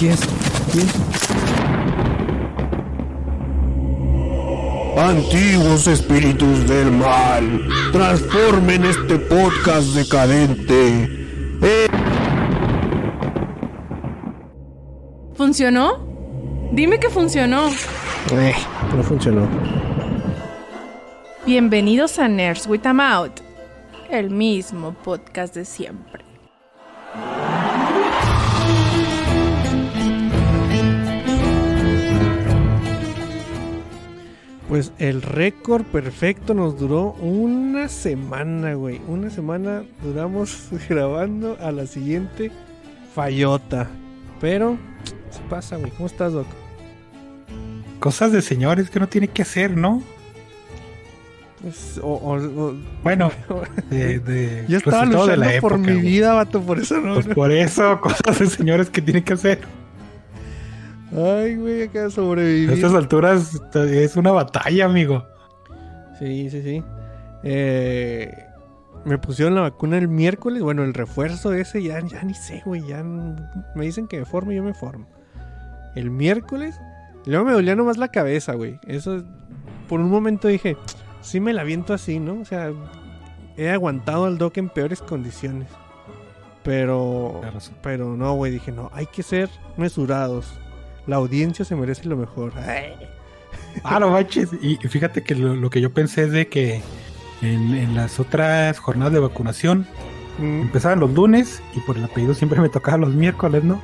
¿Quién es? ¿Quién? Antiguos espíritus del mal, transformen este podcast decadente. Eh, ¿Funcionó? Dime que funcionó. Eh, no funcionó. Bienvenidos a Nerds with a Mouth, el mismo podcast de siempre. Pues el récord perfecto nos duró una semana, güey. Una semana duramos grabando a la siguiente fallota. Pero, se pasa, güey. ¿Cómo estás, Doc? Cosas de señores que no tiene que hacer, ¿no? Pues, o- o- o- Bueno, de, de yo estaba luchando de la por época, mi güey. vida, vato, por eso no. Pues por eso, cosas de señores que tiene que hacer. Ay, güey, acá A sobrevivir. estas alturas es una batalla, amigo. Sí, sí, sí. Eh, me pusieron la vacuna el miércoles. Bueno, el refuerzo ese ya, ya ni sé, güey. Ya me dicen que me formo y yo me formo. El miércoles. Luego me dolía nomás la cabeza, güey. Eso, por un momento dije, sí me la viento así, ¿no? O sea, he aguantado al doc en peores condiciones. Pero, pero no, güey. Dije, no, hay que ser mesurados. La audiencia se merece lo mejor. Ay. Ah, no manches. Y fíjate que lo, lo que yo pensé es de que en, en las otras jornadas de vacunación Mm. empezaban los lunes y por el apellido siempre me tocaba los miércoles, ¿no?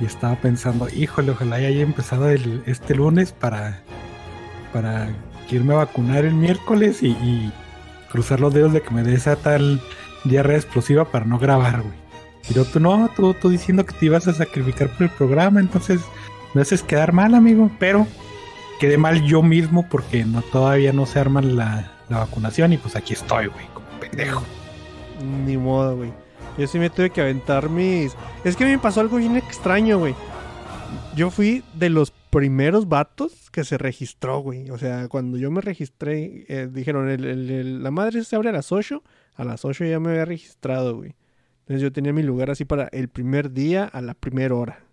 Y estaba pensando, híjole, ojalá ya haya empezado el, este lunes para, para irme a vacunar el miércoles y, y cruzar los dedos de que me dé esa tal diarrea explosiva para no grabar, güey. Pero tú no, tú, tú diciendo que te ibas a sacrificar por el programa, entonces me haces quedar mal, amigo, pero quedé mal yo mismo porque no todavía no se arma la, la vacunación y pues aquí estoy, güey, como pendejo. Ni modo, güey. Yo sí me tuve que aventar mis. Es que me pasó algo bien extraño, güey. Yo fui de los primeros vatos que se registró, güey. O sea, cuando yo me registré, eh, dijeron, la madre se abre a las 8. A las 8 ya me había registrado, güey. Entonces yo tenía mi lugar así para el primer día a la primera hora.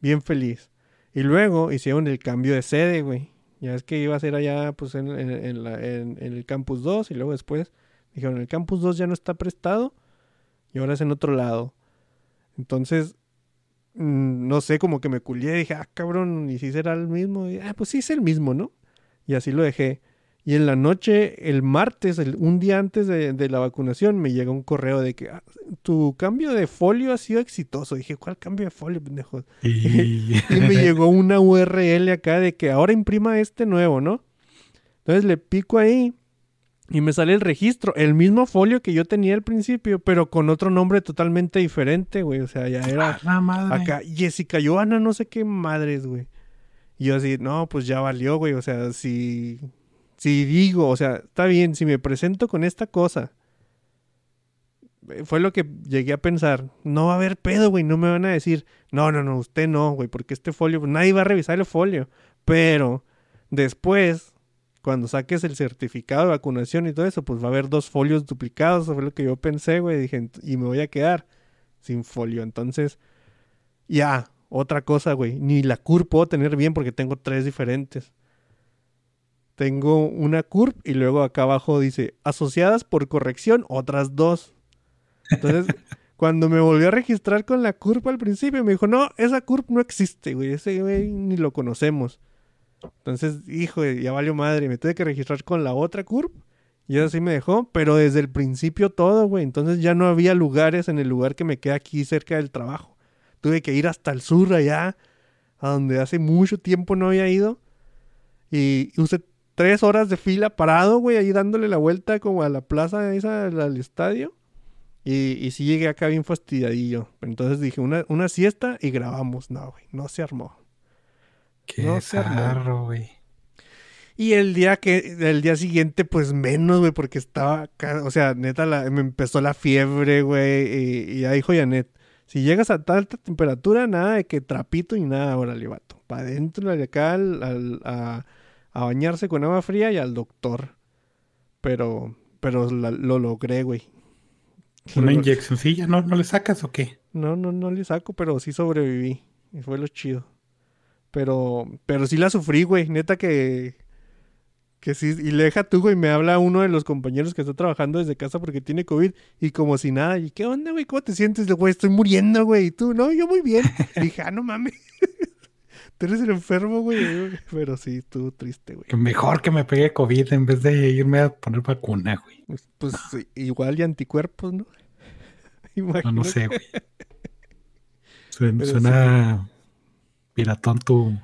Bien feliz. Y luego hicieron el cambio de sede, güey. Ya es que iba a ser allá, pues, en, en- la- en- el campus 2 y luego después Dijeron, el campus 2 ya no está prestado y ahora es en otro lado. Entonces, mm, no sé, como que me culié. Dije, ah, cabrón, ¿y si será el mismo? Ah, pues sí es el mismo, ¿no? Y así lo dejé. Y en la noche, el martes, el- un día antes de, de la vacunación, me llega un correo de que "Ah, tu cambio de folio ha sido exitoso. Dije, ¿cuál cambio de folio, pendejo? Y, Y me llegó una URL acá de que ahora imprima este nuevo, ¿no? Entonces le pico ahí y me sale el registro, el mismo folio que yo tenía al principio, pero con otro nombre totalmente diferente, güey. O sea, ya era Ah, la madre. acá Jessica Joana, no sé qué madres, güey. Y yo así, no, pues ya valió, güey. O sea, si, si digo, o sea, está bien, si me presento con esta cosa. eh, Fue lo que llegué a pensar. No va a haber pedo, güey. No me van a decir, no, no, no, usted no, güey, porque este folio, pues, nadie va a revisar el folio. Pero después, cuando saques el certificado de vacunación y todo eso, pues va a haber dos folios duplicados. Fue lo que yo pensé, güey. Dije, "Ent- y me voy a quedar sin folio. Entonces, ya, otra cosa, güey. Ni la CUR puedo tener bien porque tengo tres diferentes. Tengo una CURP y luego acá abajo dice asociadas por corrección otras dos. Entonces, cuando me volví a registrar con la CURP al principio, me dijo, no, esa CURP no existe, güey. Ese güey ni lo conocemos. Entonces, hijo, ya valió madre. Me tuve que registrar con la otra CURP. Y eso sí me dejó, pero desde el principio todo, güey. Entonces ya no había lugares en el lugar que me queda aquí cerca del trabajo. Tuve que ir hasta el sur allá, a donde hace mucho tiempo no había ido. Y usé tres horas de fila parado, güey, ahí dándole la vuelta como a la plaza esa, al, estadio. Y, y sí llegué acá bien fastidiadillo. Entonces dije, una, una siesta y grabamos. No, güey, no se armó. Qué no se armó. güey. Y el día que, el día siguiente, pues menos, güey, porque estaba acá, o sea, neta, la- me empezó la fiebre, güey, y, y ya dijo Janet, si llegas a tal temperatura, nada de que trapito y nada, órale, vato, para adentro de acá al- al- a, a bañarse con agua fría y al doctor. Pero, pero la- lo logré, güey. Una inyeccioncilla, ¿no, ¿no le sacas o qué? No, no, no le saco, pero sí sobreviví. Y fue lo chido. Pero, pero sí la sufrí, güey. Neta que. Que sí. Y le deja tú, güey. Me habla uno de los compañeros que está trabajando desde casa porque tiene COVID. Y como si nada. ¿Y qué onda, güey? ¿Cómo te sientes? Güey, estoy muriendo, güey. Y tú, no, yo muy bien. Y dije, ah, no mames. Tú eres el enfermo, güey. Pero sí, estuvo triste, güey. Que mejor que me pegue COVID en vez de irme a poner vacuna, güey. Pues, pues, igual y anticuerpos, ¿no? No, no Imagínate. sé, güey. Suena, piratón tu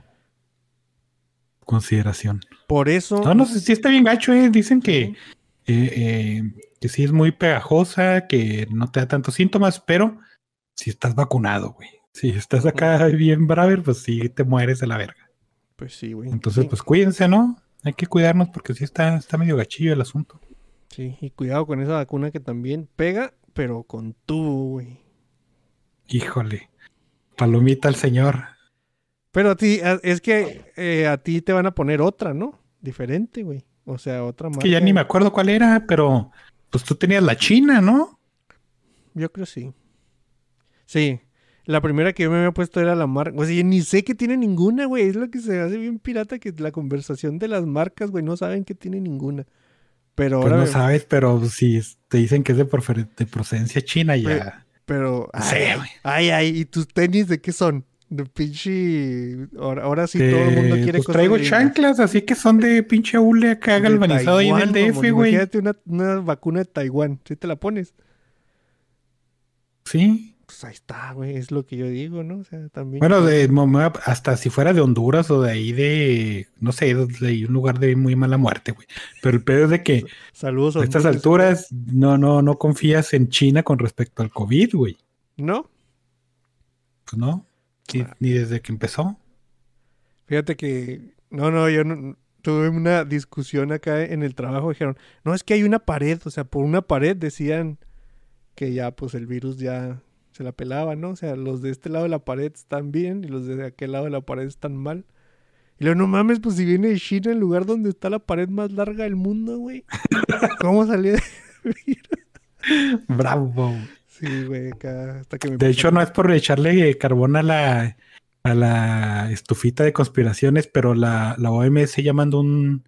consideración. Por eso. No, no sé, sí está bien gacho, eh. Dicen que, eh, eh, que sí es muy pegajosa, que no te da tantos síntomas, pero si estás vacunado, güey. Si estás acá bien braver, pues sí te mueres de la verga. Pues sí, güey. Entonces, pues cuídense, ¿no? Hay que cuidarnos porque sí está, está medio gachillo el asunto. Sí, y cuidado con esa vacuna que también pega, pero con tubo, güey. Híjole. Palomita al señor. Pero a ti, a- es que eh, a ti te van a poner otra, ¿no? Diferente, güey. O sea, otra Es marca. que ya ni me acuerdo cuál era, pero pues tú tenías la china, ¿no? Yo creo sí. Sí. La primera que yo me había puesto era la marca. O sea, yo ni sé que tiene ninguna, güey. Es lo que se hace bien pirata que la conversación de las marcas, güey, no saben que tiene ninguna. Pero Pues ahora. no me- sabes, pero si te dicen que es de, procedencia china, ya. Pero. Ay, güey. ay, ay, ¿y tus tenis de qué son? De pinche. Ahora, ahora sí todo el mundo quiere pues, traigo chanclas, así que son de pinche hule acá galvanizado ahí en el DF, güey. Imagínate una, una vacuna de Taiwán. ¿Sí te la pones? Sí. Pues ahí está, güey. Es lo que yo digo, ¿no? O sea, también. Bueno, de, hasta si fuera de Honduras o de ahí de, no sé, de un lugar de muy mala muerte, güey. Pero el pedo es de que Saludos a estas alturas no, no, no confías en China con respecto al COVID, güey. ¿No? Pues no. Ni, ni desde que empezó. Fíjate que. No, no, yo no. Tuve una discusión acá en el trabajo. Dijeron, no, es que hay una pared. O sea, por una pared decían que ya, pues el virus ya se la pelaba, ¿no? O sea, los de este lado de la pared están bien y los de aquel lado de la pared están mal. Y luego, no mames, pues si viene de China, el lugar donde está la pared más larga del mundo, güey. ¿Cómo salió de Bravo. Sí, güey, acá hasta que me De hecho, no es por echarle carbón a la, a la estufita de conspiraciones, pero la, la OMS ya mandó un,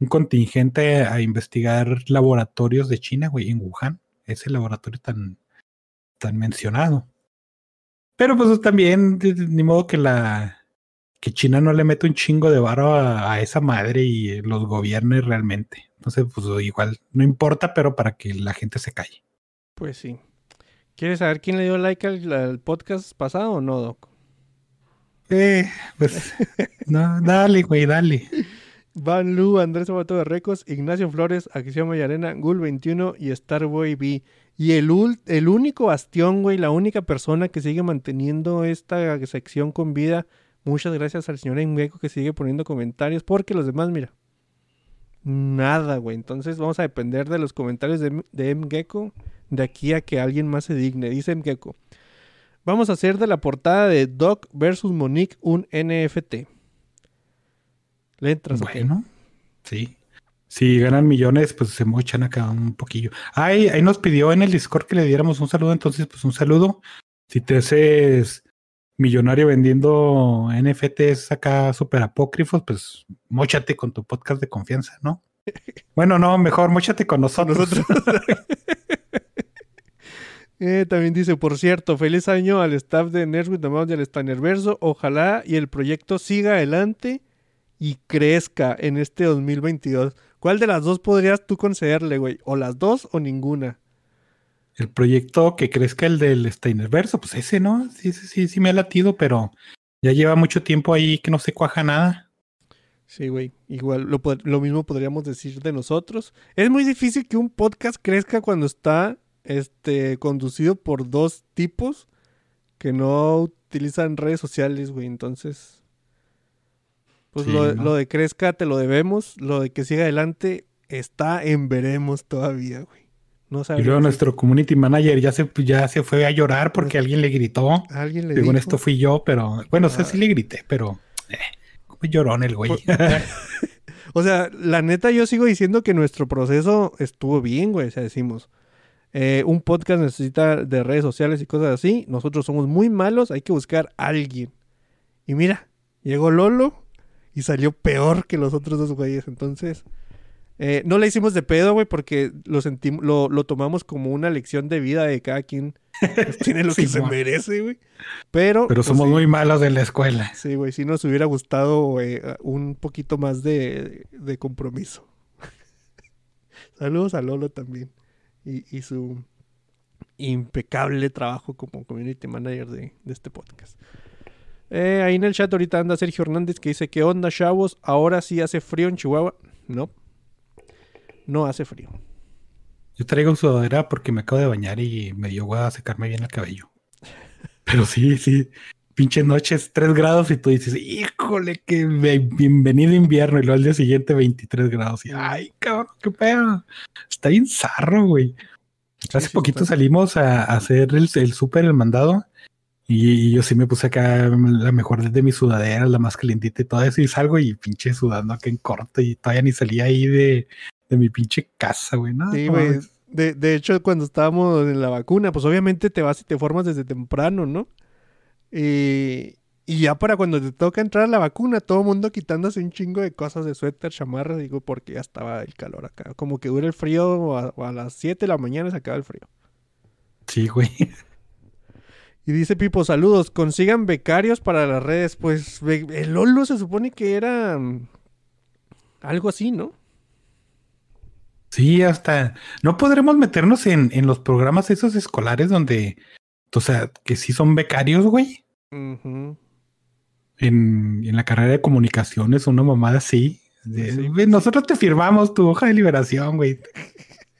un contingente a investigar laboratorios de China, güey, en Wuhan. Ese laboratorio tan, tan mencionado. Pero pues también, ni modo que la que China no le mete un chingo de varo a, a esa madre y los gobierne realmente. Entonces, pues igual, no importa, pero para que la gente se calle. Pues sí. ¿Quieres saber quién le dio like al, al podcast pasado o no, Doc? Eh, pues, no, dale, güey, dale. Van Lu, Andrés Sabato de Recos, Ignacio Flores, Aquisión Mayarena, Gul21 y Starboy B. Y el, el único bastión, güey, la única persona que sigue manteniendo esta sección con vida. Muchas gracias al señor Engeco que sigue poniendo comentarios, porque los demás, mira, nada, güey. Entonces vamos a depender de los comentarios de, de Mgecko de aquí a que alguien más se digne. Dice Mgecko, vamos a hacer de la portada de Doc versus Monique un NFT. ¿Le entras? o qué? Bueno, sí. Si ganan millones, pues se mochan acá un poquillo. Ay, ahí nos pidió en el Discord que le diéramos un saludo, entonces, pues un saludo. Si te haces millonario vendiendo NFTs acá súper apócrifos, pues mochate con tu podcast de confianza, ¿no? Bueno, no, mejor mochate con nosotros. Eh, también dice, por cierto, feliz año al staff de Nerds with the Mouse y al Stannerverso. Ojalá y el proyecto siga adelante y crezca en este 2022. ¿Cuál de las dos podrías tú concederle, güey? ¿O las dos o ninguna? El proyecto que crezca el del Steinerverso, pues ese, ¿no? Sí, sí, sí, sí me ha latido, pero ya lleva mucho tiempo ahí que no se cuaja nada. Sí, güey. Igual lo, lo mismo podríamos decir de nosotros. Es muy difícil que un podcast crezca cuando está este, conducido por dos tipos que no utilizan redes sociales, güey. Entonces, pues Sí, lo, ¿no? lo de crezca te lo debemos. Lo de que siga adelante está en veremos todavía, güey. No Y sabemos. luego nuestro community manager ya se, ya se fue a llorar porque alguien le gritó. Alguien le Según dijo. esto fui yo, pero bueno, o sea, Ah. sí le grité, pero eh, como llorón el güey. Por- O sea, la neta, yo sigo diciendo que nuestro proceso estuvo bien, güey. O sea, decimos, eh, un podcast necesita de redes sociales y cosas así. Nosotros somos muy malos, hay que buscar a alguien. Y mira, llegó Lolo y salió peor que los otros dos güeyes. Entonces, eh, no le hicimos de pedo, güey, porque lo sentimos, lo, lo tomamos como una lección de vida de cada quien. Pues, tiene lo que se merece, güey. Pero, Pero pues, somos sí. muy malos en la escuela. Sí, güey, sí nos hubiera gustado eh, un poquito más de, de compromiso. Saludos a Lolo también. Y, y su impecable trabajo como community manager de, de este podcast. Eh, ahí en el chat ahorita anda Sergio Hernández que dice, ¿qué onda, chavos? ¿Ahora sí hace frío en Chihuahua? No. No hace frío. Yo traigo sudadera porque me acabo de bañar y me dio a secarme bien el cabello. Pero sí, sí. Pinches noches, 3 grados y tú dices, híjole, que bienvenido invierno. Y luego al día siguiente 23 grados. Y, ay, cabrón, qué pedo. Está bien zarro, güey. Hace sí, poquito está. salimos a, a hacer el, el súper, el mandado. Y, yo sí me puse acá la mejor de mis sudaderas, la más calientita y todo eso. Y salgo y pinche sudando acá en corto. Y todavía ni salía ahí de, de mi pinche casa, güey. No, Sí, güey. De, de hecho, cuando estábamos en la vacuna, pues obviamente te vas y te formas desde temprano, ¿no? Y, y ya para cuando te toca entrar a la vacuna, todo el mundo quitándose un chingo de cosas de suéter, chamarra, digo, porque ya estaba el calor acá. Como que dura el frío o a, o a las 7 de la mañana se acaba el frío. Sí, güey. Y dice Pipo, saludos, consigan becarios para las redes. Pues el Lolo se supone que era mm, algo así, ¿no? Sí, hasta no podremos meternos en, en los programas esos escolares donde, o sea, que sí son becarios, güey. En, en la carrera de comunicaciones, una mamada así. de, Sí, "Güey, nosotros te firmamos tu hoja de liberación, güey.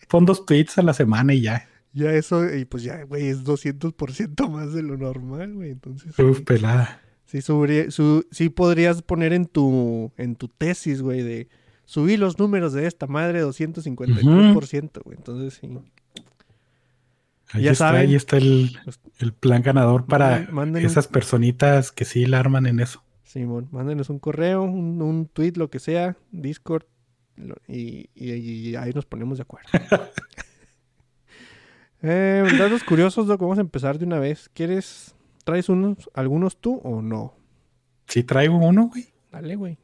Pon dos tweets a la semana y ya. Ya eso, y pues ya, güey, es 200% más de lo normal, güey. Entonces, Uf, pelada. sí, su- sí podrías poner en tu, en tu tesis, güey, de subir los números de esta madre 253%, güey. Entonces, sí. Ahí Ya está, saben. ahí está el, el plan ganador para esas personitas que sí la arman en eso. Simón, mándenos un correo, un, un tweet, lo que sea, Discord, y- y ahí nos ponemos de acuerdo. eh, datos curiosos, Doc, vamos a empezar de una vez. ¿Quieres, traes unos, algunos tú o no? Sí traigo uno, güey. Dale, güey.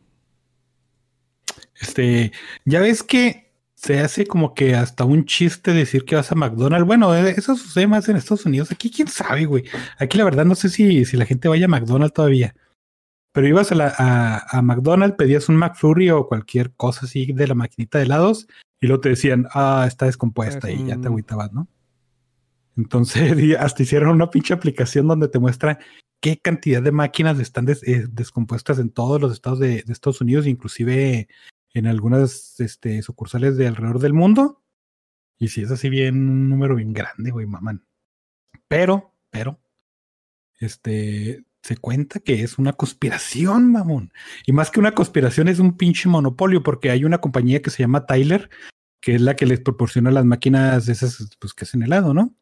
Este, ya ves que se hace como que hasta un chiste decir que vas a McDonald's. Bueno, eh, eso sucede más en Estados Unidos. Aquí quién sabe, güey. Aquí la verdad no sé si, si la gente vaya a McDonald's todavía. Pero ibas a, la, a, a McDonald's, pedías un McFlurry o cualquier cosa así de la maquinita de helados y luego te decían, ah, está descompuesta y ya te agüitabas, ¿no? Entonces, hasta hicieron una pinche aplicación donde te muestra qué cantidad de máquinas están eh, descompuestas en todos los estados de, de Estados Unidos, inclusive en algunas este, sucursales de alrededor del mundo. Y si es así bien, un número bien grande, güey, mamán. Pero, pero, este, se cuenta que es una conspiración, mamón. Y más que una conspiración, es un pinche monopolio, porque hay una compañía que se llama Tyler, que es la que les proporciona las máquinas de esas, pues, que hacen helado, ¿no?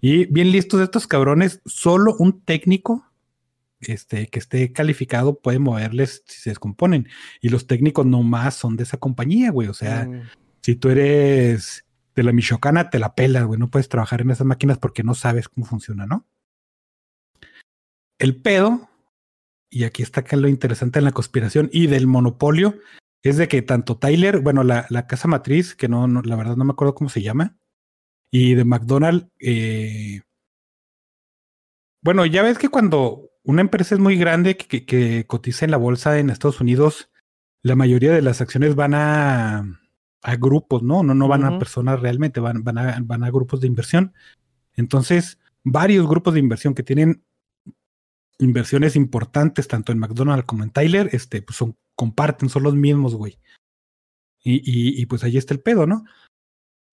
Y bien listos estos cabrones, solo un técnico este, que esté calificado puede moverles si se descomponen. Y los técnicos nomás son de esa compañía, güey. O sea, Mm, si tú eres de la Michoacana, te la pelas, güey. No puedes trabajar en esas máquinas porque no sabes cómo funciona, ¿no? El pedo, y aquí está acá lo interesante en la conspiración y del monopolio, es de que tanto Tyler, bueno, la, la casa matriz, que no, no, la verdad no me acuerdo cómo se llama, y de McDonald's, eh, bueno, ya ves que cuando una empresa es muy grande que, que- que cotiza en la bolsa en Estados Unidos, la mayoría de las acciones van a, a grupos, ¿no? No, no van a personas realmente, van, van, a, van a grupos de inversión. Entonces, varios grupos de inversión que tienen inversiones importantes, tanto en McDonald's como en Tyler, este, pues son, comparten, son los mismos, güey. Y, y, y pues ahí está el pedo, ¿no?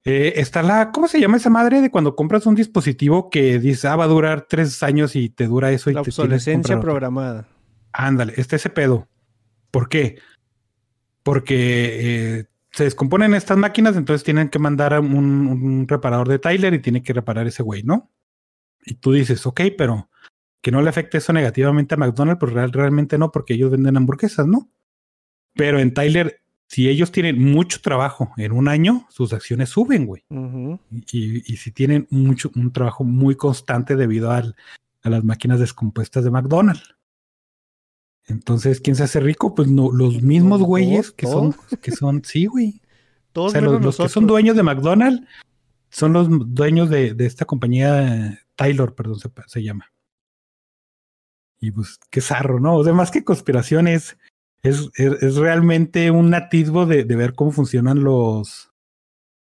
Eh, está la, ¿cómo se llama esa madre de cuando compras un dispositivo que dice, ah, va a durar tres años y te dura eso y La te obsolescencia comprar otro"? programada. Ándale, está ese pedo. ¿Por qué? Porque eh, se descomponen estas máquinas, entonces tienen que mandar a un, un reparador de Tyler y tiene que reparar ese güey, ¿no? Y tú dices, ok, pero que no le afecte eso negativamente a McDonald's, pues real- realmente no, porque ellos venden hamburguesas, ¿no? Pero en Tyler, si ellos tienen mucho trabajo en un año, sus acciones suben, güey. Y, y si tienen mucho, un trabajo muy constante debido al, a las máquinas descompuestas de McDonald's. Entonces, ¿quién se hace rico? Pues no, los mismos güeyes que son, que son, sí, güey. Todos O sea, los, que son dueños de McDonald's son los dueños de, de esta compañía Taylor, perdón, se, se llama. Y pues, qué zarro, ¿no? O sea, más que conspiración es, es, es- realmente un atisbo de, de ver cómo funcionan los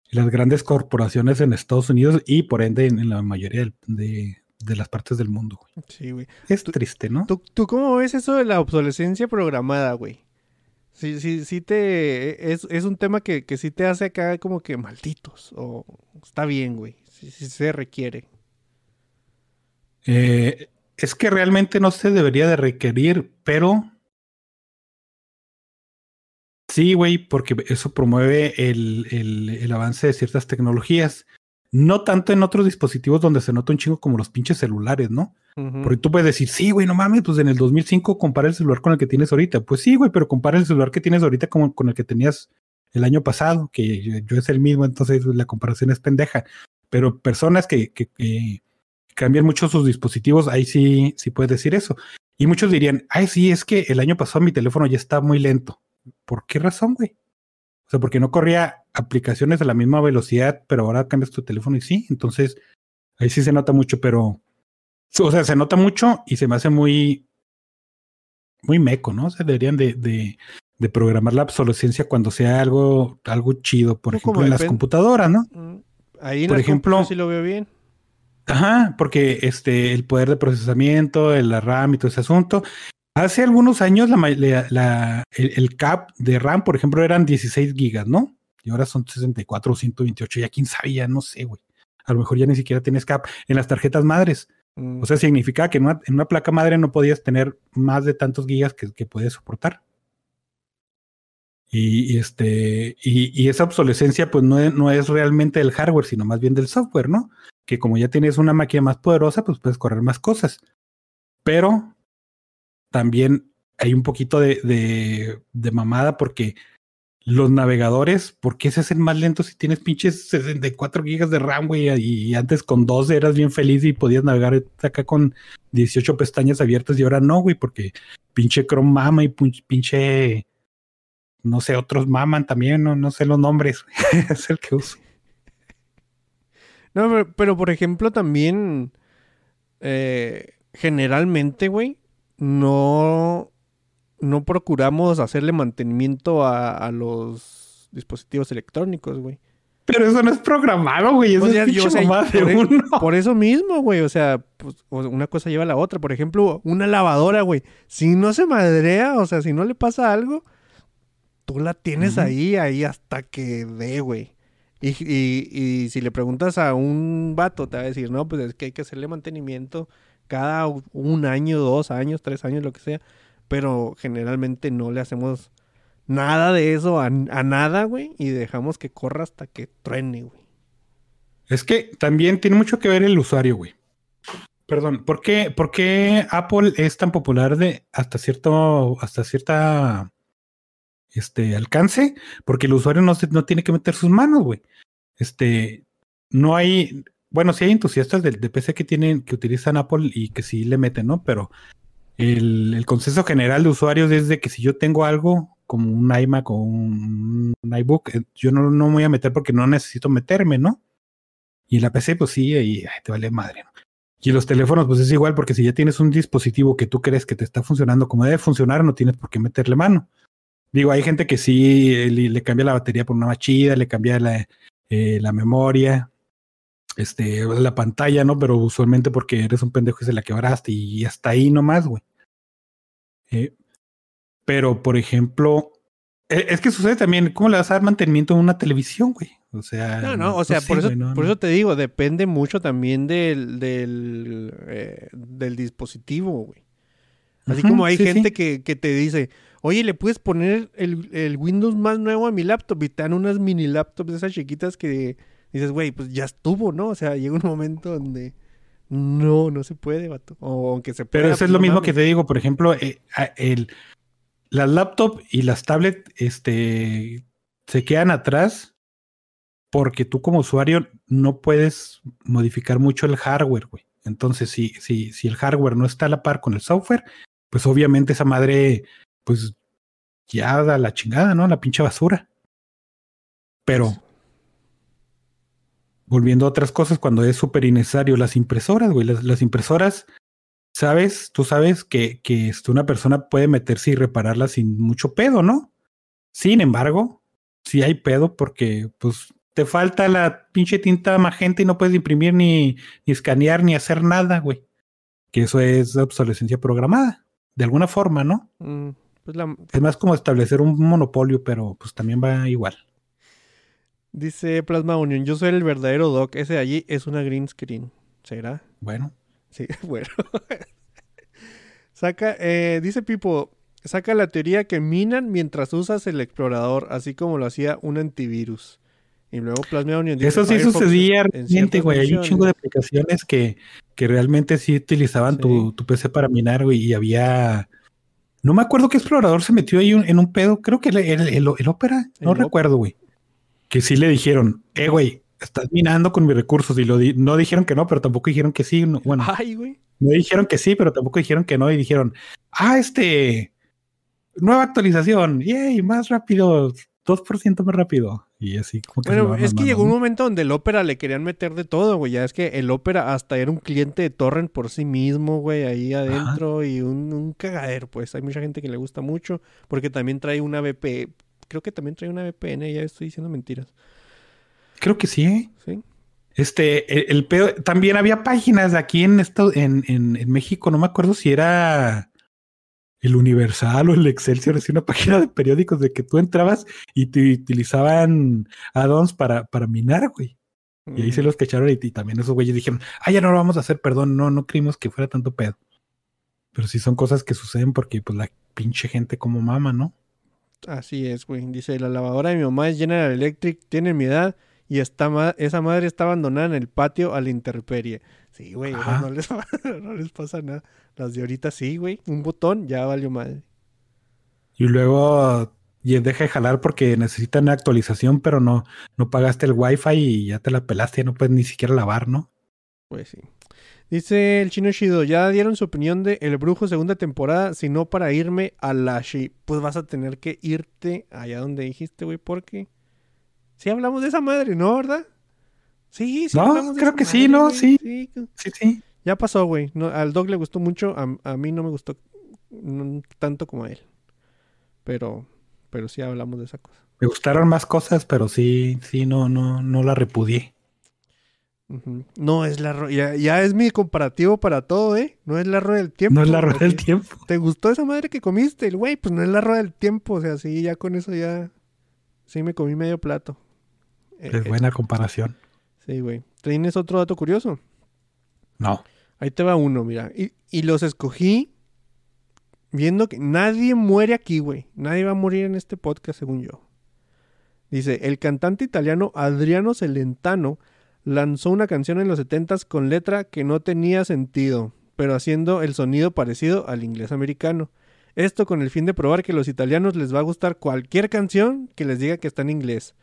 las grandes corporaciones en Estados Unidos y por ende en, en la mayoría de, de las partes del mundo. güey. Sí, güey. Es Tú- triste, ¿no? ¿Tú, ¿Tú cómo ves eso de la obsolescencia programada, güey? Sí, sí, sí te... Es, es un tema que, que sí te hace acá como que malditos. O está bien, güey. Sí, sí se requiere. Eh, es que realmente no se debería de requerir, pero sí, güey, porque eso promueve el, el- el avance de ciertas tecnologías. No tanto en otros dispositivos donde se nota un chingo como los pinches celulares, ¿no? Porque tú puedes decir, sí, güey, no mames, pues en el 2005 compara el celular con el que tienes ahorita. Pues sí, güey, pero compara el celular que tienes ahorita con, con el que tenías el año pasado, que yo, yo es el mismo, entonces la comparación es pendeja. Pero personas que, que- que cambian mucho sus dispositivos, ahí sí, sí puedes decir eso. Y muchos dirían, ay, sí, es que el año pasado mi teléfono ya está muy lento. ¿Por qué razón, güey? O sea, porque no corría aplicaciones a la misma velocidad, pero ahora cambias tu teléfono y sí. Entonces, ahí sí se nota mucho, pero o sea, se nota mucho y se me hace muy, muy meco, ¿no? O sea, deberían de, de, de programar la obsolescencia cuando sea algo, algo chido, por No, ejemplo, en las computadoras, ¿no? Mm, Ahí en Por ejemplo- sí lo veo bien. Ajá, porque este, el poder de procesamiento, el la RAM y todo ese asunto. Hace algunos años la, ma- la- la- el, el cap de RAM, por ejemplo, eran 16 gigas, ¿no? Y ahora son 64 o 128, ya quién sabe, ya no sé, güey. A lo mejor ya ni siquiera tienes cap en las tarjetas madres. Mm, O sea, significaba que en una, en una placa madre no podías tener más de tantos gigas que, que puedes soportar. Y, y este, y, y esa obsolescencia, pues no es, no es realmente del hardware, sino más bien del software, ¿no? Que como ya tienes una máquina más poderosa, pues puedes correr más cosas. Pero también hay un poquito de, de, de mamada porque los navegadores, ¿por qué se hacen más lentos si tienes pinches 64 gigas de RAM, güey? Y antes con 12 eras bien feliz y podías navegar acá con 18 pestañas abiertas y ahora no, güey, porque pinche Chrome mama y pinche, no sé, otros maman también, no, no sé los nombres, es el que uso. No, pero, pero, por ejemplo también eh, generalmente, güey, no, no procuramos hacerle mantenimiento a, a los dispositivos electrónicos, güey. Pero eso no es programado, güey, eso Pues ya, es yo sé, mamada de por, e- uno. por eso mismo, güey. O sea, pues, o- una cosa lleva a la otra. Por ejemplo, una lavadora, güey. Si no se madrea, o sea, si no le pasa algo, tú la tienes ahí, ahí hasta que dé, güey. Y, y- y si le preguntas a un vato, te va a decir, no, pues es que hay que hacerle mantenimiento cada un año, dos años, tres años, lo que sea. Pero generalmente no le hacemos nada de eso a, nada, güey. Y dejamos que corra hasta que truene, güey. Es que también tiene mucho que ver el usuario, güey. Perdón, ¿por qué, por qué Apple es tan popular de hasta cierto, hasta cierta este alcance? Porque el usuario no, no tiene que meter sus manos, güey. Este, no hay, bueno, sí hay entusiastas de, PC que tienen, que utilizan Apple y que sí le meten, ¿no? Pero el, consenso general de usuarios es de que si yo tengo algo como un iMac o un, iBook, eh, yo no, no voy a meter porque no necesito meterme, ¿no? Y en la PC, pues sí, ay, te vale madre. ¿no? Y los teléfonos, pues es igual, porque si ya tienes un dispositivo que tú crees que te está funcionando como debe funcionar, no tienes por qué meterle mano. Digo, hay gente que sí eh, le, cambia la batería por una más chida, le cambia la, eh, la memoria, este, la pantalla, ¿no? Pero usualmente porque eres un pendejo y se la quebraste y hasta ahí nomás, güey. Eh, pero, por ejemplo, eh, es que sucede también, ¿cómo le vas a dar mantenimiento a una televisión, güey? O sea, No, no, o sea, sé, por, eso, güey, no, por no. eso te digo, depende mucho también del, del, eh, del dispositivo, güey. Así como hay sí, gente sí. Que, que te dice, oye, ¿le puedes poner el, el Windows más nuevo a mi laptop? Y te dan unas mini laptops esas chiquitas que dices, güey, pues ya estuvo, ¿no? O sea, llega un momento donde no, no se puede, vato. O aunque se pueda. Pero eso pues es lo no mismo que te digo, por ejemplo, eh, el, las laptop y las tablet este, se quedan atrás porque tú como usuario no puedes modificar mucho el hardware, güey. Entonces, si, si, si el hardware no está a la par con el software, pues obviamente esa madre, pues ya da la chingada, ¿no? La pinche basura. Pero, volviendo a otras cosas, cuando es súper innecesario, las impresoras, güey, las, las impresoras, sabes, tú sabes que, que este, una persona puede meterse y repararlas sin mucho pedo, ¿no? Sin embargo, sí hay pedo porque, pues, te falta la pinche tinta magenta y no puedes imprimir ni, ni escanear ni hacer nada, güey. Que eso es obsolescencia programada, de alguna forma, ¿no? Mm, pues la- Es más como establecer un monopolio, pero pues también va igual. Dice Plasma Union, yo soy el verdadero Doc, ese de allí es una green screen. ¿Será? Bueno, Sí, bueno. saca, eh, dice Pipo, saca la teoría que minan mientras usas el explorador, así como lo hacía un antivirus. Y luego Plasma Union dice, eso sí Firefox sucedía en realmente, güey. Hay un chingo de aplicaciones que, que realmente sí utilizaban tu, Sí. tu PC para minar, güey. Y había. No me acuerdo qué explorador se metió ahí un- en un pedo. Creo que el, el, el- el Opera. No recuerdo, güey. Que sí le dijeron, eh, güey, estás minando con mis recursos. Y lo di- no dijeron que no, pero tampoco dijeron que sí. no- bueno, Ay, güey. no dijeron que sí, pero tampoco dijeron que no. Y dijeron, ah, este. Nueva actualización. Yay, más rápido. 2% más rápido. Y así como que Bueno, es que llegó un momento donde el Opera le querían meter de todo, güey. Ya es que el Opera hasta era un cliente de torrent por sí mismo, güey, ahí adentro y un, un cagadero, pues. Hay mucha gente que le gusta mucho porque también trae una VPN. Creo que también trae una VPN, ya estoy diciendo mentiras. Creo que sí, ¿eh? ¿Sí? Este, el, el pedo, también había páginas aquí en esto, en, en, en México, no me acuerdo si era el Universal o el Excelsior, así una página de periódicos de que tú entrabas y te utilizaban add-ons para, para minar, güey. Y ahí se los cacharon y, y también esos güeyes dijeron, ah, ya no lo vamos a hacer, perdón, no, no creímos que fuera tanto pedo. Pero sí son cosas que suceden porque pues la pinche gente como mama, ¿no? Así es, güey. Dice, la lavadora de mi mamá es General Electric, tiene mi edad y está ma- esa madre está abandonada en el patio a la intemperie. Sí, güey, no les, no les pasa nada. Las de ahorita sí, güey. Un botón, ya valió madre. Y luego y deja de jalar porque necesitan actualización, pero no, no pagaste el wifi y ya te la pelaste, ya no puedes ni siquiera lavar, ¿no? Pues sí. Dice el chino Shido, ya dieron su opinión de El Brujo segunda temporada, si no para irme a la Shi. Pues vas a tener que irte allá donde dijiste, güey, porque... Sí hablamos de esa madre, ¿no, verdad? Sí, sí No, hablamos de creo esa que sí, ¿no? Sí. Sí, Sí, sí. Ya pasó, güey. No, al dog le gustó mucho, a, a mí no me gustó tanto como a él. Pero, pero sí hablamos de esa cosa. Me gustaron más cosas, pero sí, sí, no, no, no la repudié. No es la ro- ya, ya es mi comparativo para todo, ¿eh? No es la rueda del tiempo. No es la rueda del tiempo. ¿Te gustó esa madre que comiste? El güey, pues no es la rueda del tiempo. O sea, sí, ya con eso ya. Sí, me comí medio plato. Eh, Es eh, buena comparación. sí, güey. ¿Tienes otro dato curioso? No. Ahí te va uno, mira. Y, y los escogí viendo que nadie muere aquí, güey. Nadie va a morir en este podcast, según yo. Dice, el cantante italiano Adriano Celentano lanzó una canción en los 70s con letra que no tenía sentido, pero haciendo el sonido parecido al inglés americano. Esto con el fin de probar que a los italianos les va a gustar cualquier canción que les diga que está en inglés.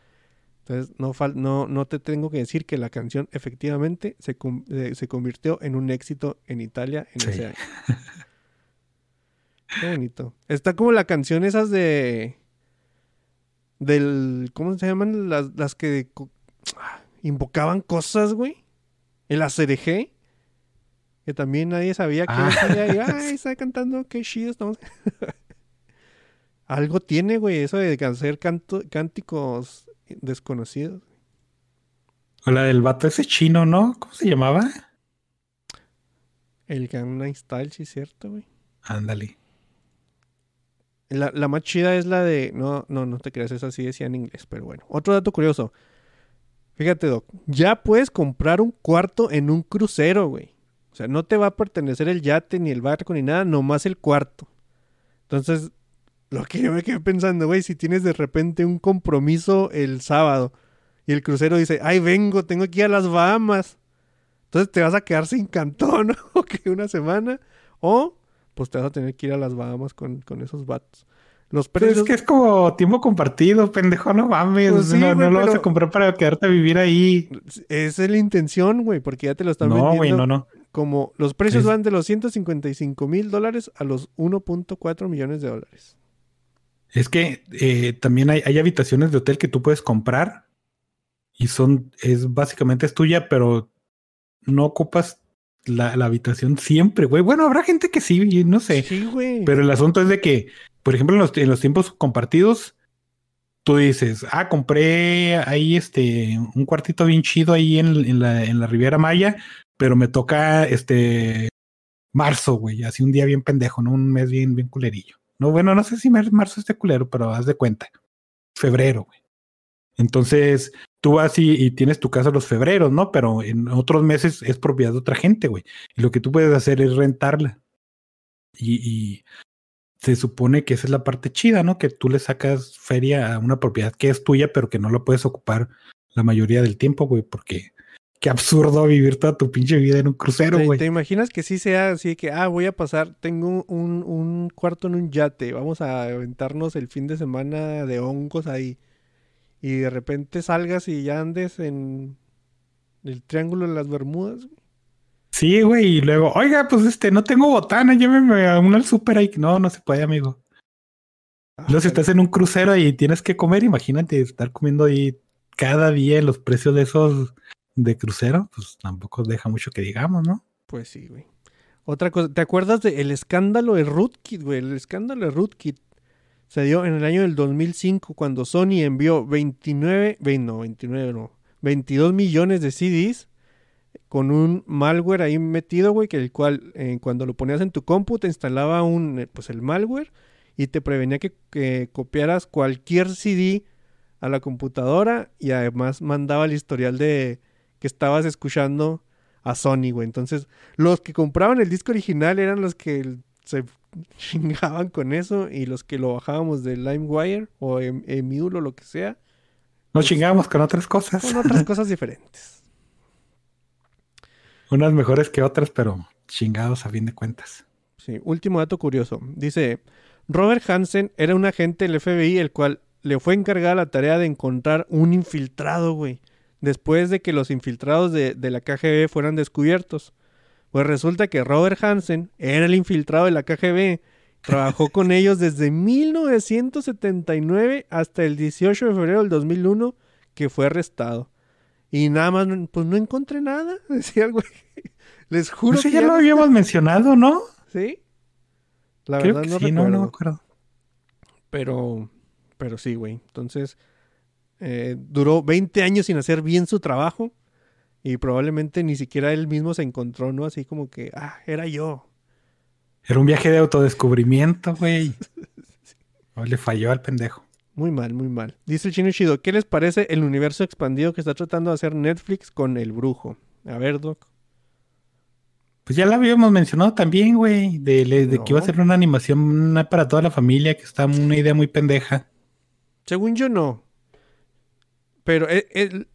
Entonces, no, fal- no, no te tengo que decir que la canción efectivamente se, eh, se convirtió en un éxito en Italia en Sí. ese año. Qué bonito. Está como la canción esas de... Del... ¿Cómo se llaman? Las, las que ah, invocaban cosas, güey. El ACRG. Que también nadie sabía que Ah, decía. Y, Ay, está cantando, qué chido estamos. Algo tiene, güey, eso de hacer canto- cánticos desconocidos. O la del vato ese chino, ¿no? ¿Cómo se llamaba? El Gangnam Style, sí cierto, güey. Ándale. La, la más chida es la de... No, no, no te creas, esa sí decía en inglés, pero bueno. Otro dato curioso. Fíjate, Doc. Ya puedes comprar un cuarto en un crucero, güey. O sea, no te va a pertenecer el yate, ni el barco, ni nada, nomás el cuarto. Entonces, lo que yo me quedé pensando, güey, si tienes de repente un compromiso el sábado y el crucero dice, ay, vengo, tengo que ir a las Bahamas. Entonces te vas a quedar sin cantón, ¿o qué? Una semana. O, pues te vas a tener que ir a las Bahamas con, con esos vatos. Los Pero precios... es que es como tiempo compartido, pendejo, no mames. Pues sí, no lo vas a comprar para quedarte a vivir ahí. Esa es la intención, güey, porque ya te lo están No, vendiendo. güey, no, no. como los precios Es- van de los 155 mil dólares a los 1.4 millones de dólares. Es que eh, también hay, hay habitaciones de hotel que tú puedes comprar y son, es básicamente es tuya, pero no ocupas la, la habitación siempre, güey. Bueno, habrá gente que sí, no sé. Sí, güey. Pero el asunto es de que, por ejemplo, en los, tiempos compartidos, tú dices, ah, compré ahí este un cuartito bien chido ahí en, la, en la Riviera Maya, pero me toca este marzo, güey, así un día bien pendejo, ¿no? Un mes bien, bien culerillo. No, bueno, no sé si mar- marzo esté culero, pero haz de cuenta. Febrero, güey. Entonces, tú vas y, tienes tu casa los febreros, ¿no? Pero en otros meses es propiedad de otra gente, güey. Y lo que tú puedes hacer es rentarla. Y se supone que esa es la parte chida, ¿no? Que tú le sacas feria a una propiedad que es tuya, pero que no la puedes ocupar la mayoría del tiempo, güey, porque qué absurdo vivir toda tu pinche vida en un crucero, ¿Te, güey. te imaginas que sí sea así que, ah, voy a pasar, tengo un, un cuarto en un yate, vamos a aventarnos el fin de semana de hongos ahí. Y de repente salgas y ya andes en el Triángulo de las Bermudas. güey. Sí, güey, y luego, oiga, pues este, no tengo botana, lléveme a un al súper ahí. No, no se puede, amigo. Ah, Luego, si estás en un crucero y tienes que comer, imagínate estar comiendo ahí cada día los precios de esos de crucero, pues tampoco deja mucho que digamos, ¿no? Pues sí, güey. Otra cosa, ¿te acuerdas del escándalo de Rootkit, güey? El escándalo de Rootkit se dio en el año del 2005 cuando Sony envió 29, ve- no, 29 no, 22 millones de CDs con un malware ahí metido, güey, que el cual eh, cuando lo ponías en tu compu te instalaba un, eh, pues el malware y te prevenía que, que copiaras cualquier CD a la computadora y además mandaba el historial de que estabas escuchando a Sony, güey. Entonces, los que compraban el disco original eran los que se chingaban con eso y los que lo bajábamos de LimeWire o em- Emule o lo que sea, Nos chingamos con otras cosas, con otras cosas diferentes. Unas mejores que otras, pero chingados a fin de cuentas. Sí, último dato curioso. Dice, Robert Hansen era un agente del FBI el cual le fue encargada la tarea de encontrar un infiltrado, güey. Después de que los infiltrados de, de la KGB fueran descubiertos. Pues resulta que Robert Hansen era el infiltrado de la KGB. Trabajó con ellos desde 1979 hasta el 18 de febrero del 2001 que fue arrestado. Y nada más, pues no encontré nada. Decía el güey. Les juro Eso que ya ya lo habíamos mencionado, ¿no? ¿Sí? La Creo verdad que no sí, no, recuerdo. no me acuerdo. Pero, pero sí, güey. Entonces, eh, duró 20 años sin hacer bien su trabajo. Y probablemente ni siquiera él mismo se encontró, ¿no? Así como que, ah, era yo. Era un viaje de autodescubrimiento, güey. O le falló al pendejo. Muy mal, muy mal. Dice el chino chido, ¿qué les parece el universo expandido que está tratando de hacer Netflix con el brujo? A ver, Doc. Pues ya la habíamos mencionado también, güey, de, que iba a ser una animación para toda la familia, que está una idea muy pendeja. Según yo, no. Pero eh, el-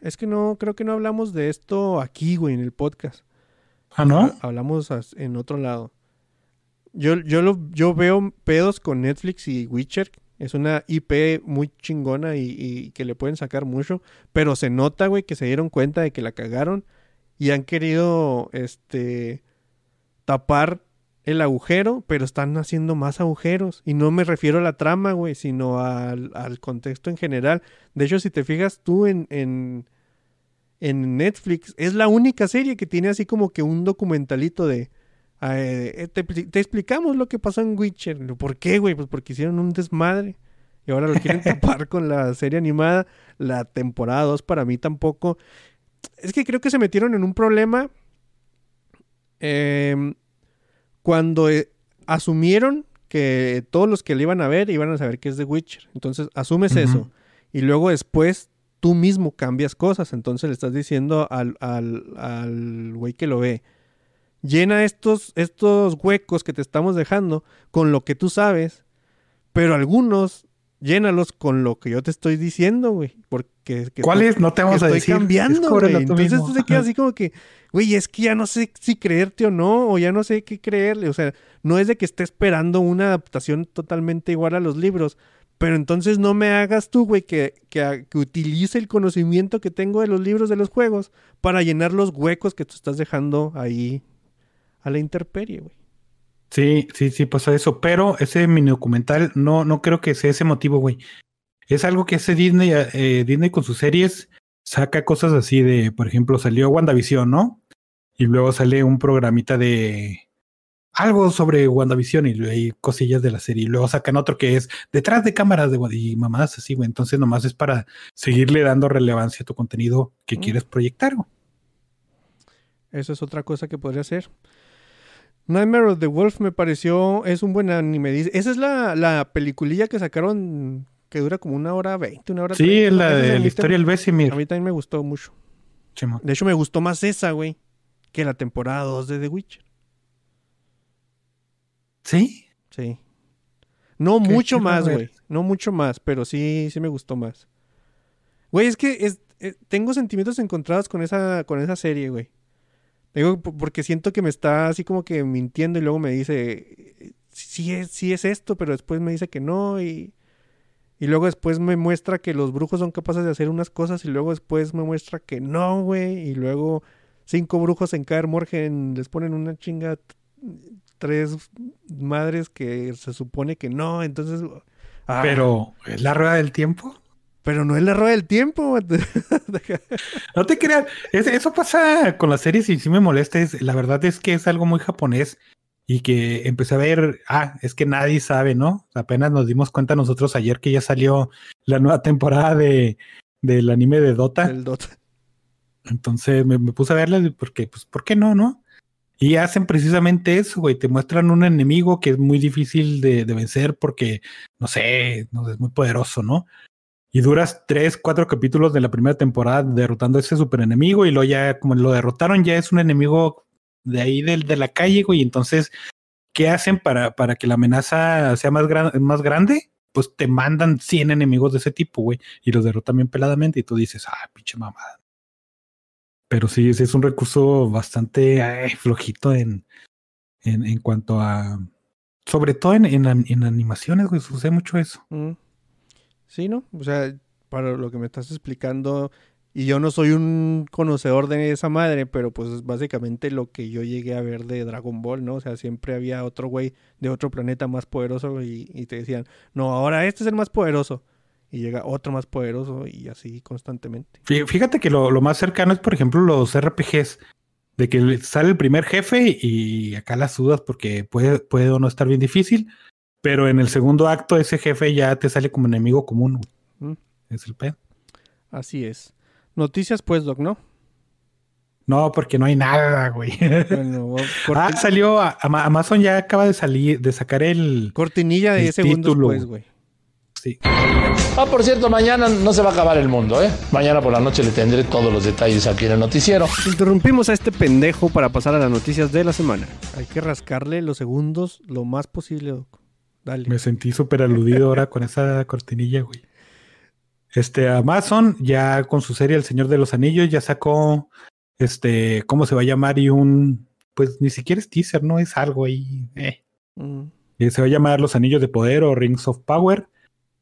es que no, creo que no hablamos de esto aquí, güey, en el podcast. Ah, ¿no? Ha- Hablamos en otro lado. Yo, yo, lo, yo veo pedos con Netflix y Witcher. Es una IP muy chingona y, que le pueden sacar mucho. Pero se nota, güey, que se dieron cuenta de que la cagaron. Y han querido, este, tapar el agujero, pero están haciendo más agujeros. Y no me refiero a la trama, güey, sino al, al contexto en general. De hecho, si te fijas tú en, en Netflix, es la única serie que tiene así como que un documentalito de... eh, te, te explicamos lo que pasó en Witcher. ¿Por qué, güey? Pues porque hicieron un desmadre. Y ahora lo quieren tapar con la serie animada. La temporada 2 para mí tampoco. Es que creo que se metieron en un problema em, cuando eh, asumieron que todos los que le iban a ver iban a saber que es The Witcher. Entonces asumes eso. Y luego después tú mismo cambias cosas. Entonces le estás diciendo al, al, al güey que lo ve. Llena estos, estos huecos que te estamos dejando con lo que tú sabes. Pero algunos llénalos con lo que yo te estoy diciendo, güey. Porque que ¿Cuál es? No te vamos a estoy decir. cambiando, güey. Entonces mismo. tú te quedas así como que, güey, es que ya no sé si creerte o no, o ya no sé qué creerle. O sea, no es de que esté esperando una adaptación totalmente igual a los libros, Pero entonces no me hagas tú, güey, que, que, que utilice el conocimiento que tengo de los libros de los juegos para llenar los huecos que tú estás dejando ahí a la intemperie, güey. Sí, sí, sí pasa eso. Pero ese mini documental no, no creo que sea ese motivo, güey. Es algo que hace Disney, eh, Disney con sus series, saca cosas así de, por ejemplo, salió WandaVision, ¿no? Y luego sale un programita de algo sobre WandaVision y hay cosillas de la serie. Y luego sacan otro que es detrás de cámaras de y mamadas así, güey. Entonces nomás es para seguirle dando relevancia a tu contenido que Mm. quieres proyectar, güey. Eso es otra cosa que podría hacer. Nightmare of the Wolf me pareció, es un buen anime. Esa es la, la peliculilla que sacaron que dura como una hora veinte, una hora Sí, 30, es ¿no? la de la historia del Besimir. A mí también me gustó mucho. Chimo. De hecho, me gustó más esa, güey, que la temporada 2 de The Witcher. ¿Sí? Sí. No mucho más, güey. güey. No mucho más, pero sí, sí me gustó más. Güey, es que es, eh, tengo sentimientos encontrados con esa, con esa serie, güey. Digo, porque siento que me está así como que mintiendo y luego me dice, eh, sí es, sí es esto, pero después me dice que no y, y luego después me muestra que los brujos son capaces de hacer unas cosas y luego después me muestra que no, güey, y luego cinco brujos en Caer Morgen les ponen una chinga tres madres que se supone que no, entonces... ah, Pero, ¿es la rueda del tiempo? Pero no es la rueda del tiempo. No te creas, es- eso pasa con las series y sí me molesta. Es, la verdad es que es algo muy japonés y que empecé a ver, ah, es que nadie sabe, ¿no? Apenas nos dimos cuenta nosotros ayer que ya salió la nueva temporada de, del anime de Dota. El Dota. Entonces me, me puse a verla porque, pues, ¿por qué no, no? Y hacen precisamente eso, güey. Te muestran un enemigo que es muy difícil de, de vencer porque, no sé, no sé, es muy poderoso, ¿no? Y duras tres, cuatro capítulos de la primera temporada derrotando a ese super enemigo y luego ya, como lo derrotaron, ya es un enemigo de ahí del de la calle, güey. Entonces, ¿qué hacen para, para que la amenaza sea más, más grande? Pues te mandan 100 enemigos de ese tipo, güey, y los derrotan bien peladamente y tú dices, ah, pinche mamada. Pero sí, sí es un recurso bastante flojito en, en, en cuanto a... Sobre todo en, en, en animaciones, güey, sucede mucho eso. Mm. Sí, ¿no? O sea, para lo que me estás explicando, y yo no soy un conocedor de esa madre, pero pues es básicamente lo que yo llegué a ver de Dragon Ball, ¿no? O sea, siempre había otro güey de otro planeta más poderoso y, te decían, no, ahora este es el más poderoso. Y llega otro más poderoso y así constantemente. Fí- Fíjate que lo, más cercano es, por ejemplo, los RPGs, de que le- sale el primer jefe y acá las sudas porque puede, puede o no estar bien difícil, pero en el segundo acto ese jefe ya te sale como enemigo común. güey. Mm. Es el pedo. Así es. Noticias pues, Doc, ¿no? No, porque no hay nada, güey. Bueno, ah, salió, a- Amazon ya acaba de salir, de sacar el... cortinilla de el 10 segundos título. después, güey. Sí. Ah, por cierto, mañana no se va a acabar el mundo, ¿eh? Mañana por la noche le tendré todos los detalles aquí en el noticiero. Interrumpimos a este pendejo para pasar a las noticias de la semana. Hay que rascarle los segundos lo más posible, Doc. Dale. Me sentí súper aludido ahora con esa cortinilla, güey. Este, Amazon, ya con su serie El Señor de los Anillos, ya sacó, este, ¿cómo se va a llamar? Y un, pues ni siquiera es teaser, ¿no? Es algo ahí. eh. Mm. Eh, se va a llamar Los Anillos de Poder o Rings of Power.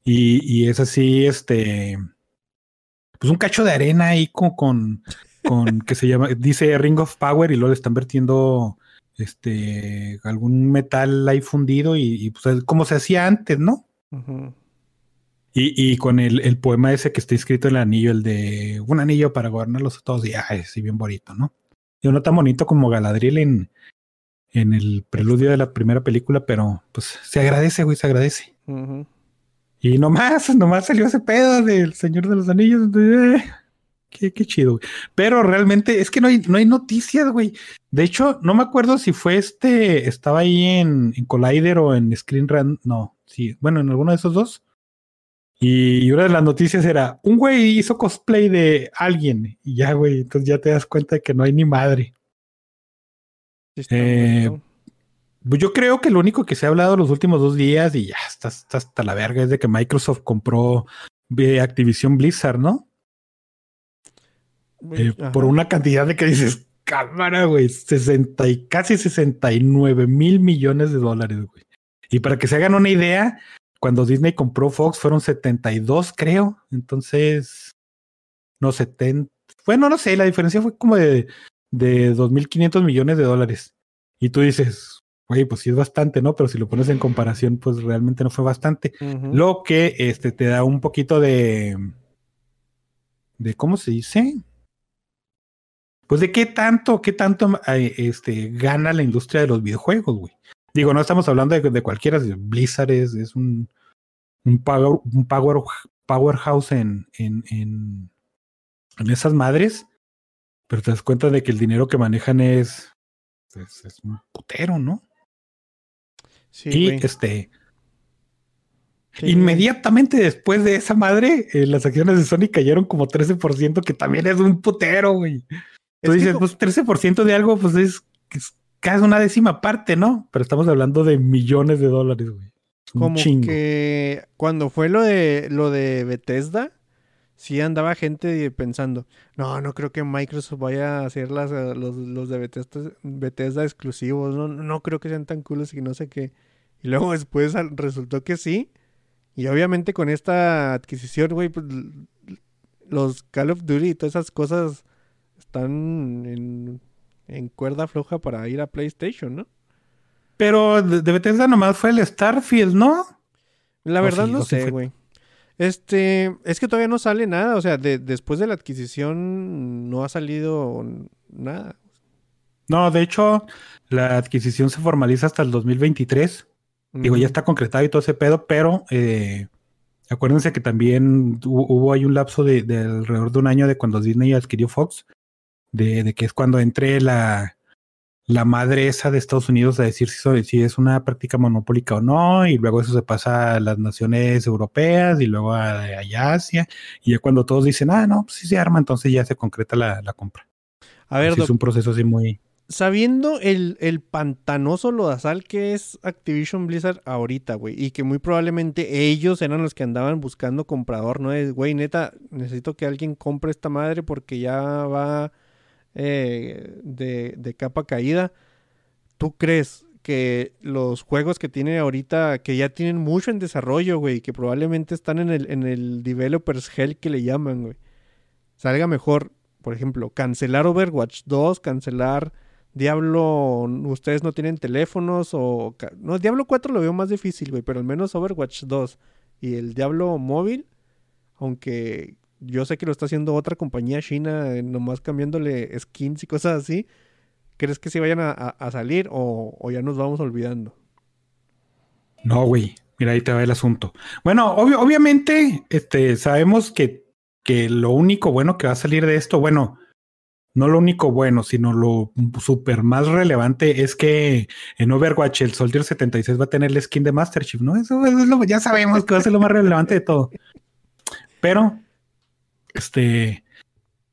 Y, y es así, este, pues un cacho de arena ahí con, con, con que se llama, dice Ring of Power y luego le están vertiendo, este, algún metal ahí fundido y, y, pues como se hacía antes, ¿no? Ujú. Y, y con el, el poema ese que está escrito en el anillo, el de un anillo para gobernarlos a todos, y ay, sí, bien bonito, ¿no? Y no tan bonito como Galadriel en, en el preludio de la primera película, pero pues se agradece, güey, se agradece. Ujú. Y nomás, nomás salió ese pedo del Señor de los Anillos. de, eh, qué, qué chido, güey. Pero realmente es que no hay, no hay noticias, güey. De hecho, no me acuerdo si fue este, estaba ahí en, en Collider o en Screen Rant. No, sí, bueno, en alguno de esos dos. Y una de las noticias era, un güey hizo cosplay de alguien. Y ya, güey, entonces ya te das cuenta de que no hay ni madre. Sí Eh. Pues yo creo que lo único que se ha hablado los últimos dos días y ya está, está hasta la verga es de que Microsoft compró eh, Activision Blizzard, ¿no? Eh, por una cantidad de que dices, cámara, güey, 60 y casi 69 mil millones de dólares, güey. Y para que se hagan una idea, cuando Disney compró Fox fueron 72, creo. Entonces, no 70. Bueno, no sé, la diferencia fue como de, de 2.500 millones de dólares. Y tú dices, güey, pues sí es bastante, ¿no? Pero si lo pones en comparación, pues realmente no fue bastante. Lo que este, te da un poquito de. de ¿Cómo se dice? Pues de qué tanto, qué tanto eh, este, gana la industria de los videojuegos, güey. Digo, no estamos hablando de, de cualquiera, Blizzard es, es un, un, power, un power, powerhouse en, en, en, en esas madres, pero te das cuenta de que el dinero que manejan es, es, es un putero, ¿no? Sí, y güey. este, Sí, güey. Inmediatamente después de esa madre, eh, las acciones de Sony cayeron como 13%, que también es un putero, güey. Tú que dices, pues 13% de algo, pues es, es casi una décima parte, ¿no? Pero estamos hablando de millones de dólares, güey. Un como chingo. que cuando fue lo de lo de Bethesda, sí andaba gente pensando, no, no creo que Microsoft vaya a hacer las, eh, los, los de Bethesda, Bethesda exclusivos, no, no creo que sean tan coolos y no sé qué. Y luego después resultó que sí. Y obviamente con esta adquisición, güey, pues los Call of Duty y todas esas cosas están en, en cuerda floja para ir a PlayStation, ¿no? Pero de, de Bethesda nomás fue el Starfield, ¿no? La O verdad sí, no sé, güey. Este, es que todavía no sale nada, o sea, de- después de la adquisición no ha salido nada. No, de hecho, la adquisición se formaliza hasta el 2023. Digo, ya está concretado y todo ese pedo, pero eh, acuérdense que también hu- hubo ahí un lapso de, de alrededor de un año de cuando Disney adquirió Fox, de, de que es cuando entre la, la madre esa de Estados Unidos a decir si, si es una práctica monopólica o no, y luego eso se pasa a las naciones europeas y luego a, a Asia, y ya cuando todos dicen, ah, no, pues sí se arma, entonces ya se concreta la, la compra. A ver, es un proceso así muy... sabiendo el, el pantanoso lodazal que es Activision Blizzard ahorita, güey, y que muy probablemente ellos eran los que andaban buscando comprador, ¿no? Es, güey, neta, necesito que alguien compre esta madre porque ya va eh, de, capa caída. ¿Tú crees que los juegos que tiene ahorita, que ya tienen mucho en desarrollo, güey, que probablemente están en el, en el developers hell que le llaman, güey, salga mejor, por ejemplo, cancelar Overwatch 2, cancelar Diablo, ustedes no tienen teléfonos o... No, Diablo 4 lo veo más difícil, güey, pero al menos Overwatch 2 y el Diablo móvil, aunque yo sé que lo está haciendo otra compañía china, eh, nomás cambiándole skins y cosas así, ¿crees que sí vayan a, a- a salir o, o ya nos vamos olvidando? No, güey. Mira, ahí te va el asunto. Bueno, obviamente, este, sabemos que, que lo único bueno que va a salir de esto, bueno, no lo único bueno, sino lo súper más relevante es que en Overwatch el Soldier 76 va a tener el skin de Master Chief, ¿no? Eso, eso es lo, ya sabemos que va a ser lo más relevante de todo. Pero, este,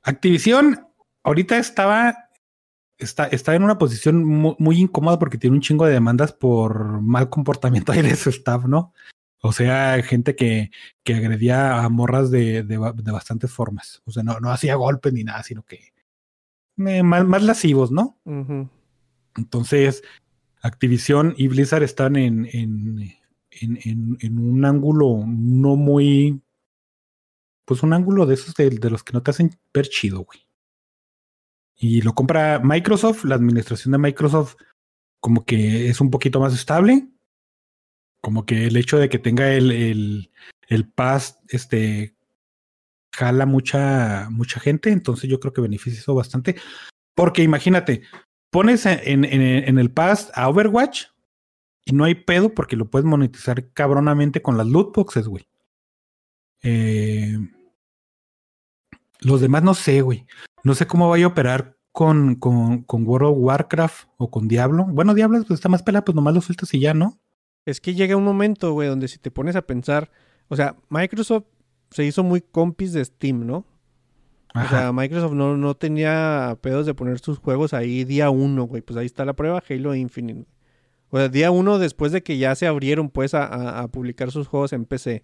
Activision ahorita estaba, está, está en una posición mu- muy, incómoda porque tiene un chingo de demandas por mal comportamiento ahí de su staff, ¿no? O sea, gente que, que agredía a morras de, de, ba- de bastantes formas. O sea, no, no hacía golpes ni nada, sino que eh, más, más lascivos, ¿no? Entonces, Activision y Blizzard están en, en- en un ángulo no muy. Pues un ángulo de esos de, los que no te hacen ver chido, güey. Y lo compra Microsoft, la administración de Microsoft, como que es un poquito más estable. Como que el hecho de que tenga el, el, el pass, este, jala mucha, mucha gente. Entonces yo creo que beneficia eso bastante. Porque imagínate, pones en, en, en el pass a Overwatch y no hay pedo porque lo puedes monetizar cabronamente con las loot boxes, güey. Eh, los demás no sé, güey. No sé cómo vaya a operar con, con, con World of Warcraft o con Diablo. Bueno, Diablo pues, está más pelada, pues nomás lo sueltas y ya, ¿no? Es que llega un momento, güey, donde si te pones a pensar, o sea, Microsoft se hizo muy compis de Steam, ¿no? O sea, Microsoft no, no tenía pedos de poner sus juegos ahí día uno, güey. Pues ahí está la prueba, Halo Infinite. O sea, día uno después de que ya se abrieron, pues, a, a- a publicar sus juegos en PC.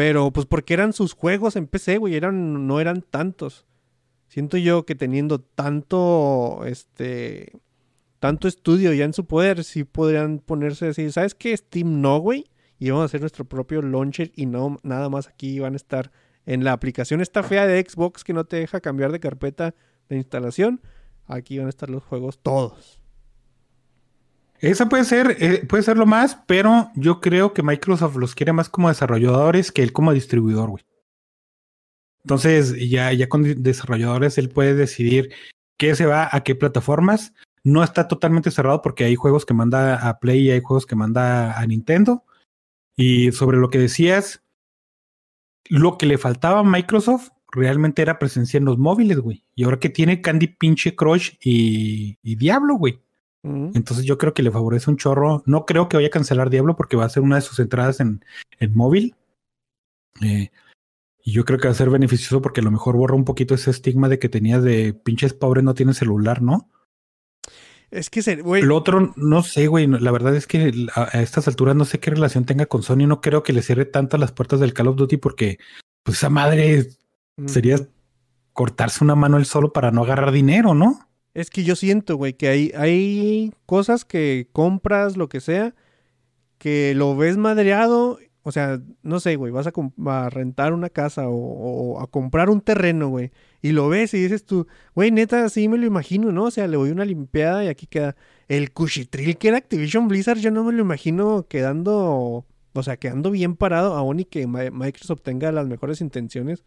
Pero, pues, porque eran sus juegos en PC, güey. Eran, no eran tantos. Siento yo que teniendo tanto, este, tanto estudio ya en su poder, sí podrían ponerse así, ¿sabes qué? Steam no, güey. y vamos a hacer nuestro propio launcher y no nada más aquí van a estar en la aplicación esta fea de Xbox que no te deja cambiar de carpeta de instalación. Aquí van a estar los juegos todos. Esa puede ser, eh, puede ser lo más, pero yo creo que Microsoft los quiere más como desarrolladores que él como distribuidor, güey. Entonces, ya, ya con desarrolladores él puede decidir qué se va a qué plataformas. No está totalmente cerrado porque hay juegos que manda a Play y hay juegos que manda a Nintendo. Y sobre lo que decías, lo que le faltaba a Microsoft realmente era presencia en los móviles, güey. Y ahora que tiene Candy Pinche Crush y, y Diablo, güey. Entonces yo creo que le favorece un chorro. No creo que vaya a cancelar Diablo porque va a ser una de sus entradas en, en móvil. Eh, y yo creo que va a ser beneficioso porque a lo mejor borra un poquito ese estigma de que tenía de pinches pobres no tienen celular, ¿no? Es que, se, güey, Lo otro, no sé, güey. La verdad es que a, a estas alturas no sé qué relación tenga con Sony. No creo que le cierre tanto las puertas del Call of Duty porque, pues, esa madre sería cortarse una mano él solo para no agarrar dinero, ¿no? Es que yo siento, güey, que hay, hay cosas que compras, lo que sea, que lo ves madreado. O sea, no sé, güey, vas a, rentar una casa o, a comprar un terreno, güey. Y lo ves y dices tú, güey, neta, así me lo imagino, ¿no? O sea, le doy una limpiada y aquí queda el cuchitril que era Activision Blizzard. Yo no me lo imagino quedando, o sea, quedando bien parado, aún y que Mi- Microsoft tenga las mejores intenciones.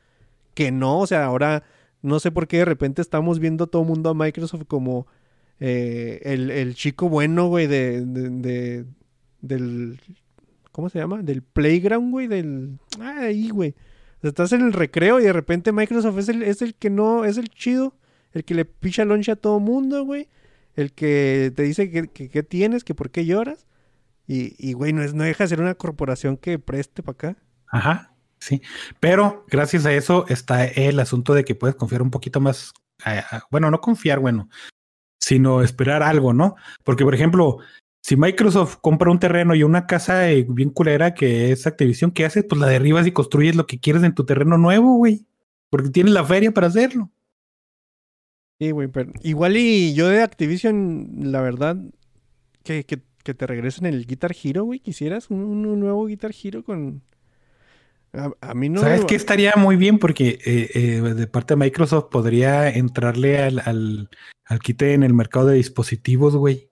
Que no, o sea, ahora no sé por qué de repente estamos viendo todo el mundo a Microsoft como eh, el, el chico bueno, güey, de, de- de- del... ¿Cómo se llama? Del playground, güey, del... Ah, ahí, güey. O sea, estás en el recreo y de repente Microsoft es el, es el que no, es el chido, el que le picha loncha a todo mundo, güey. El que te dice que, que, que tienes, que por qué lloras. Y, y, güey, no, es, no deja de ser una corporación que preste para acá. Ajá, sí. Pero gracias a eso está el asunto de que puedes confiar un poquito más. a- a- bueno, no confiar, bueno, sino esperar algo, ¿no? Porque, por ejemplo, si Microsoft compra un terreno y una casa eh, bien culera que es Activision, ¿qué haces? Pues la derribas y construyes lo que quieres en tu terreno nuevo, güey. Porque tienes la feria para hacerlo. Sí, güey, pero igual y yo de Activision, la verdad, que, que, que te regresen el Guitar Hero, güey, quisieras un, un nuevo Guitar Hero con... A, a mí no... ¿Sabes qué estaría muy bien? Porque eh, eh, de parte de Microsoft podría entrarle al, al, al quite en el mercado de dispositivos, güey.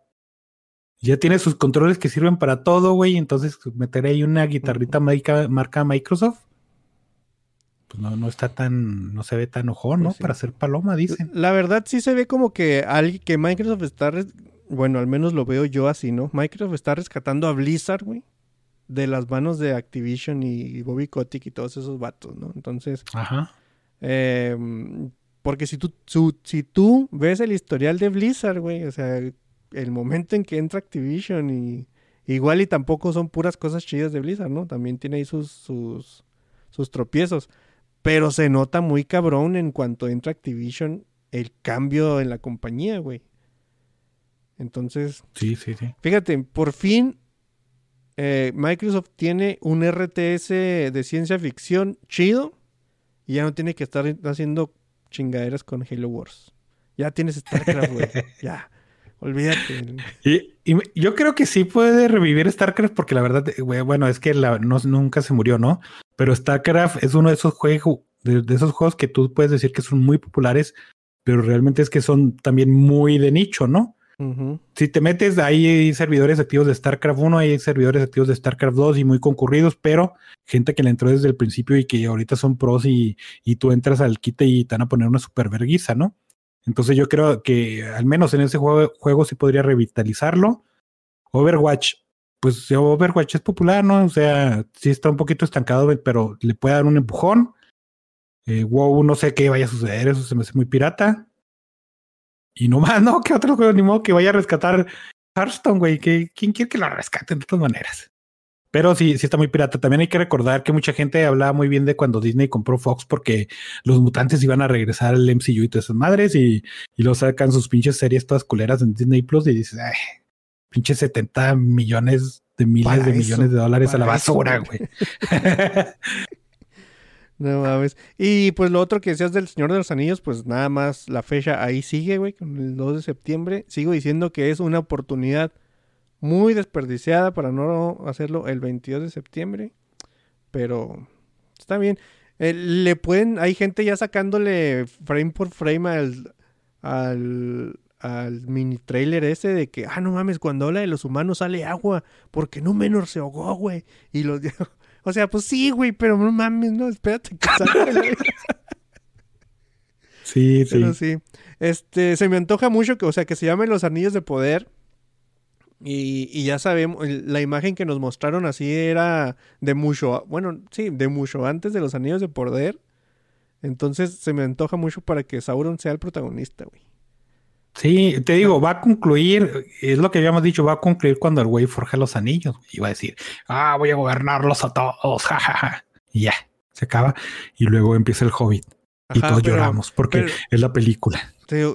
Ya tiene sus controles que sirven para todo, güey. Entonces meter ahí una guitarrita marca, marca Microsoft. Pues no, no está tan, no se ve tan ojón, ¿no? Pues sí. Para hacer paloma, dicen. La verdad sí se ve como que, alguien, que Microsoft está... res- Bueno, al menos lo veo yo así, ¿no? Microsoft está rescatando a Blizzard, güey. De las manos de Activision y Bobby Kotick y todos esos vatos, ¿no? Entonces... Ajá. Eh, porque si tú, su- si tú ves el historial de Blizzard, güey, o sea, el momento en que entra Activision y igual y tampoco son puras cosas chidas de Blizzard, ¿no? También tiene ahí sus, sus, sus tropiezos. Pero se nota muy cabrón en cuanto entra Activision el cambio en la compañía, güey. Entonces, Sí, sí, sí. Fíjate, por fin eh, Microsoft tiene un RTS de ciencia ficción chido y ya no tiene que estar haciendo chingaderas con Halo Wars. Ya tienes StarCraft, güey. ya. Olvídate. Y, yo creo que sí puede revivir StarCraft porque la verdad, eh, bueno, es que la- no- nunca se murió, ¿no? Pero StarCraft es uno de esos juegos, de, de esos juegos que tú puedes decir que son muy populares, pero realmente es que son también muy de nicho, ¿no? Si te metes, hay servidores activos de StarCraft 1, hay servidores activos de StarCraft 2 y muy concurridos, pero gente que le entró desde el principio y que ahorita son pros y, y tú entras al quite y te van a poner una super verguiza, ¿no? Entonces yo creo que al menos en ese juego, juego sí podría revitalizarlo. Overwatch, pues Overwatch es popular, ¿no? O sea, sí está un poquito estancado, pero le puede dar un empujón. Eh, WoW, no sé qué vaya a suceder, eso se me hace muy pirata. Y no más, ¿no? ¿Qué otro juego? Ni modo que vaya a rescatar Hearthstone, güey. que ¿Quién quiere que lo rescaten de todas maneras? Pero sí, sí está muy pirata. También hay que recordar que mucha gente hablaba muy bien de cuando Disney compró Fox porque los mutantes iban a regresar al MCU y todas esas madres y, y lo sacan sus pinches series todas culeras en Disney Plus y dices, ay, pinches 70 millones de miles Para de eso, millones de dólares a la basura, güey. No mames. Y pues lo otro que decías del Señor de los Anillos, pues nada más la fecha ahí sigue, güey, con el 2 de septiembre. Sigo diciendo que es una oportunidad muy desperdiciada para no hacerlo el 22 de septiembre. Pero está bien. Eh, le pueden, hay gente ya sacándole frame por frame al, al, al mini trailer ese de que, ah, no mames, cuando habla de los humanos sale agua, porque no menos se ahogó, güey. Y los, o sea, pues sí, güey, pero no mames, no, espérate que salga. güey. Sí, sí. Pero sí. Este, se me antoja mucho que, o sea, que se llamen los anillos de poder. Y, y ya sabemos, la imagen que nos mostraron así era de mucho, bueno, sí, de mucho antes de los anillos de poder. Entonces se me antoja mucho para que Sauron sea el protagonista, güey. Sí, te digo, va a concluir, es lo que habíamos dicho, va a concluir cuando el güey forja los anillos. Y va a decir, ah, voy a gobernarlos a todos, jajaja. Y ya, se acaba. Y luego empieza el hobbit. y todos pero- lloramos porque pero- es la película.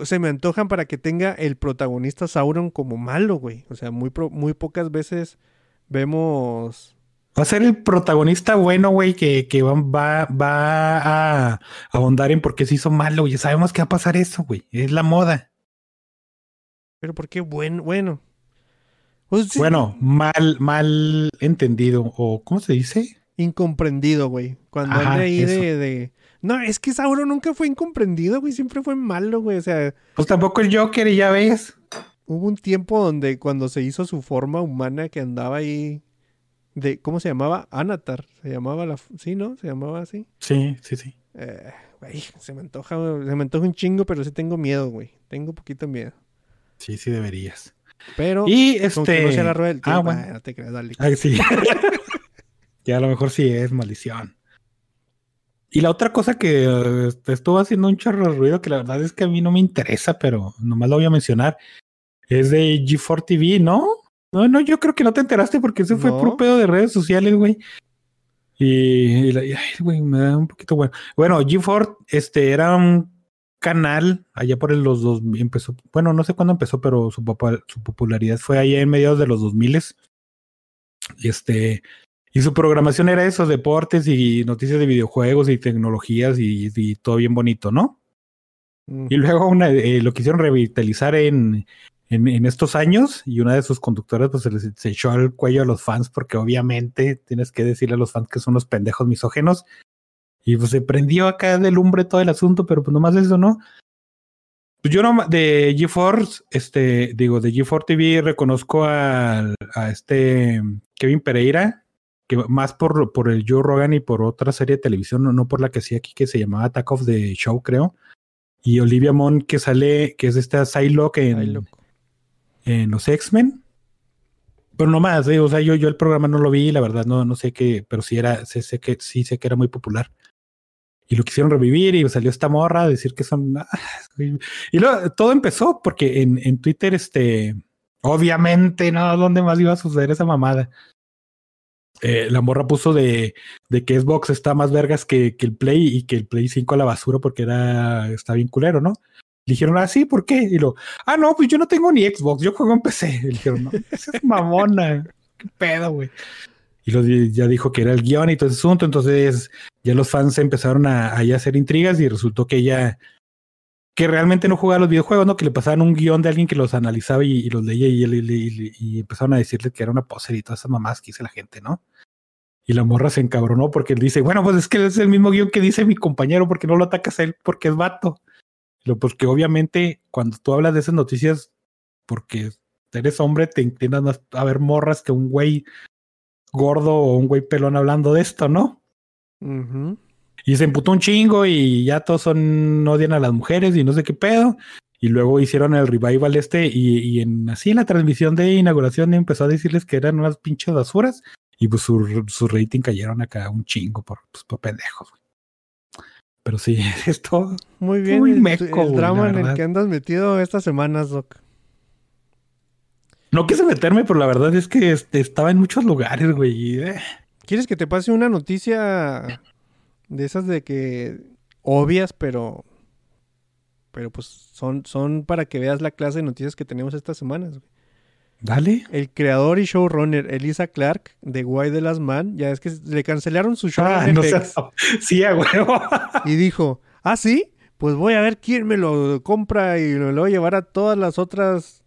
se me antojan para que tenga el protagonista Sauron como malo, güey. O sea, muy, pro- muy pocas veces vemos... Va a ser el protagonista bueno, güey, que, que va, va, va a ahondar en por qué se hizo malo, güey. Sabemos que va a pasar eso, güey. Es la moda. Pero ¿por qué bueno? Bueno. Pues sí, Bueno, mal, mal entendido. O ¿cómo se dice? incomprendido, güey. Cuando Ajá, ahí de, de- No, es que Sauron nunca fue incomprendido, güey. Siempre fue malo, güey. O sea, Pues tampoco el Joker, y ya ves. hubo un tiempo donde cuando se hizo su forma humana que andaba ahí... De, ¿Cómo se llamaba? Anatar. Se llamaba la... Sí, ¿no? Se llamaba así. Sí, sí, sí. Eh, güey, se me antoja, se me antoja un chingo, pero sí tengo miedo, güey. Tengo poquito miedo. Sí, sí deberías. Pero... Y no este. sea la rueda del Ah, tiempo, bueno. ah, no te creas, dale. Ay, sí. ya a lo mejor sí es maldición. Y la otra cosa que eh, te estuvo haciendo un chorro de ruido, que la verdad es que a mí no me interesa, pero nomás lo voy a mencionar, es de G4 TV, ¿no? No, no, yo creo que no te enteraste porque ese fue No. puro pedo de redes sociales, güey. Y, y la- y, ay, güey, me da un poquito bueno. Bueno, G4 este, era un canal allá por el- los dos, empezó, bueno, no sé cuándo empezó, pero su, su popularidad fue allá en mediados de los 2000 y este, y su programación era eso, deportes y noticias de videojuegos y tecnologías y, y todo bien bonito, ¿no? Mm. Y luego una, eh, lo quisieron revitalizar en, en, en estos años y una de sus conductoras pues se, les- se echó al cuello a los fans porque obviamente tienes que decirle a los fans que son unos pendejos misógenos y pues se prendió acá de lumbre todo el asunto, pero pues nomás eso, ¿no? Pues yo no, de GeForce, este, digo, de GeForce TV reconozco al- a, este Kevin Pereira, que más por, por el Joe Rogan y por otra serie de televisión, no, no por la que hacía aquí, que se llamaba Attack of the Show, creo. Y Olivia Munn, que sale, que es esta Psylocke en, en los X-Men. Pero no más, eh, o sea, yo, yo el programa no lo vi, la verdad, no, no sé qué, pero sí era, sé, sé que sí sé que era muy popular. Y lo quisieron revivir y salió esta morra a decir que son. ah, Y luego todo empezó porque en, Twitter, este, obviamente, no, ¿dónde más iba a suceder esa mamada? Eh, la morra puso de, que Xbox está más vergas que, el Play y que el Play 5 a la basura porque era, está bien culero, ¿no? Le dijeron, ah, ¿por qué? Y lo, ah, no, pues yo no tengo ni Xbox, yo juego en PC. Le dijeron, no, esa es mamona, qué pedo, güey. Y lo, di- ya dijo que era el guion y todo ese asunto, entonces ya los fans empezaron a, a hacer intrigas y resultó que ella, que realmente no jugaba los videojuegos, ¿no? Que le pasaban un guion de alguien que los analizaba y, los leía y, y- empezaron a decirle que era una poser y todas esas mamás que dice la gente, ¿no? Y la morra se encabronó porque él dice, bueno, pues es que es el mismo guion que dice mi compañero, porque no lo atacas a él porque es vato. Lo, porque obviamente cuando tú hablas de esas noticias, porque eres hombre, te inclinas más a ver morras que un güey gordo o un güey pelón hablando de esto, ¿no? Y se emputó un chingo y ya todos son, odian a las mujeres y no sé qué pedo. Y luego hicieron el revival este y, y en, así en la transmisión de inauguración empezó a decirles que eran unas pinches basuras y pues su, su rating cayeron acá un chingo por, pues, por pendejos. güey. Pero sí, esto Muy bien. Muy el, meco, el drama en el que andas metido estas semanas, Doc. No quise meterme, pero la verdad es que este, estaba en muchos lugares, güey. eh, ¿Quieres que te pase una noticia de esas de que obvias, pero pero pues son son para que veas la clase de noticias que tenemos estas semanas? güey? Dale. El creador y showrunner Elisa Clark de Why the Last Man, ya es que le cancelaron su show Ah, no seas- Sí, a huevo. y dijo, "Ah, sí, pues voy a ver quién me lo compra y lo voy a llevar a todas las otras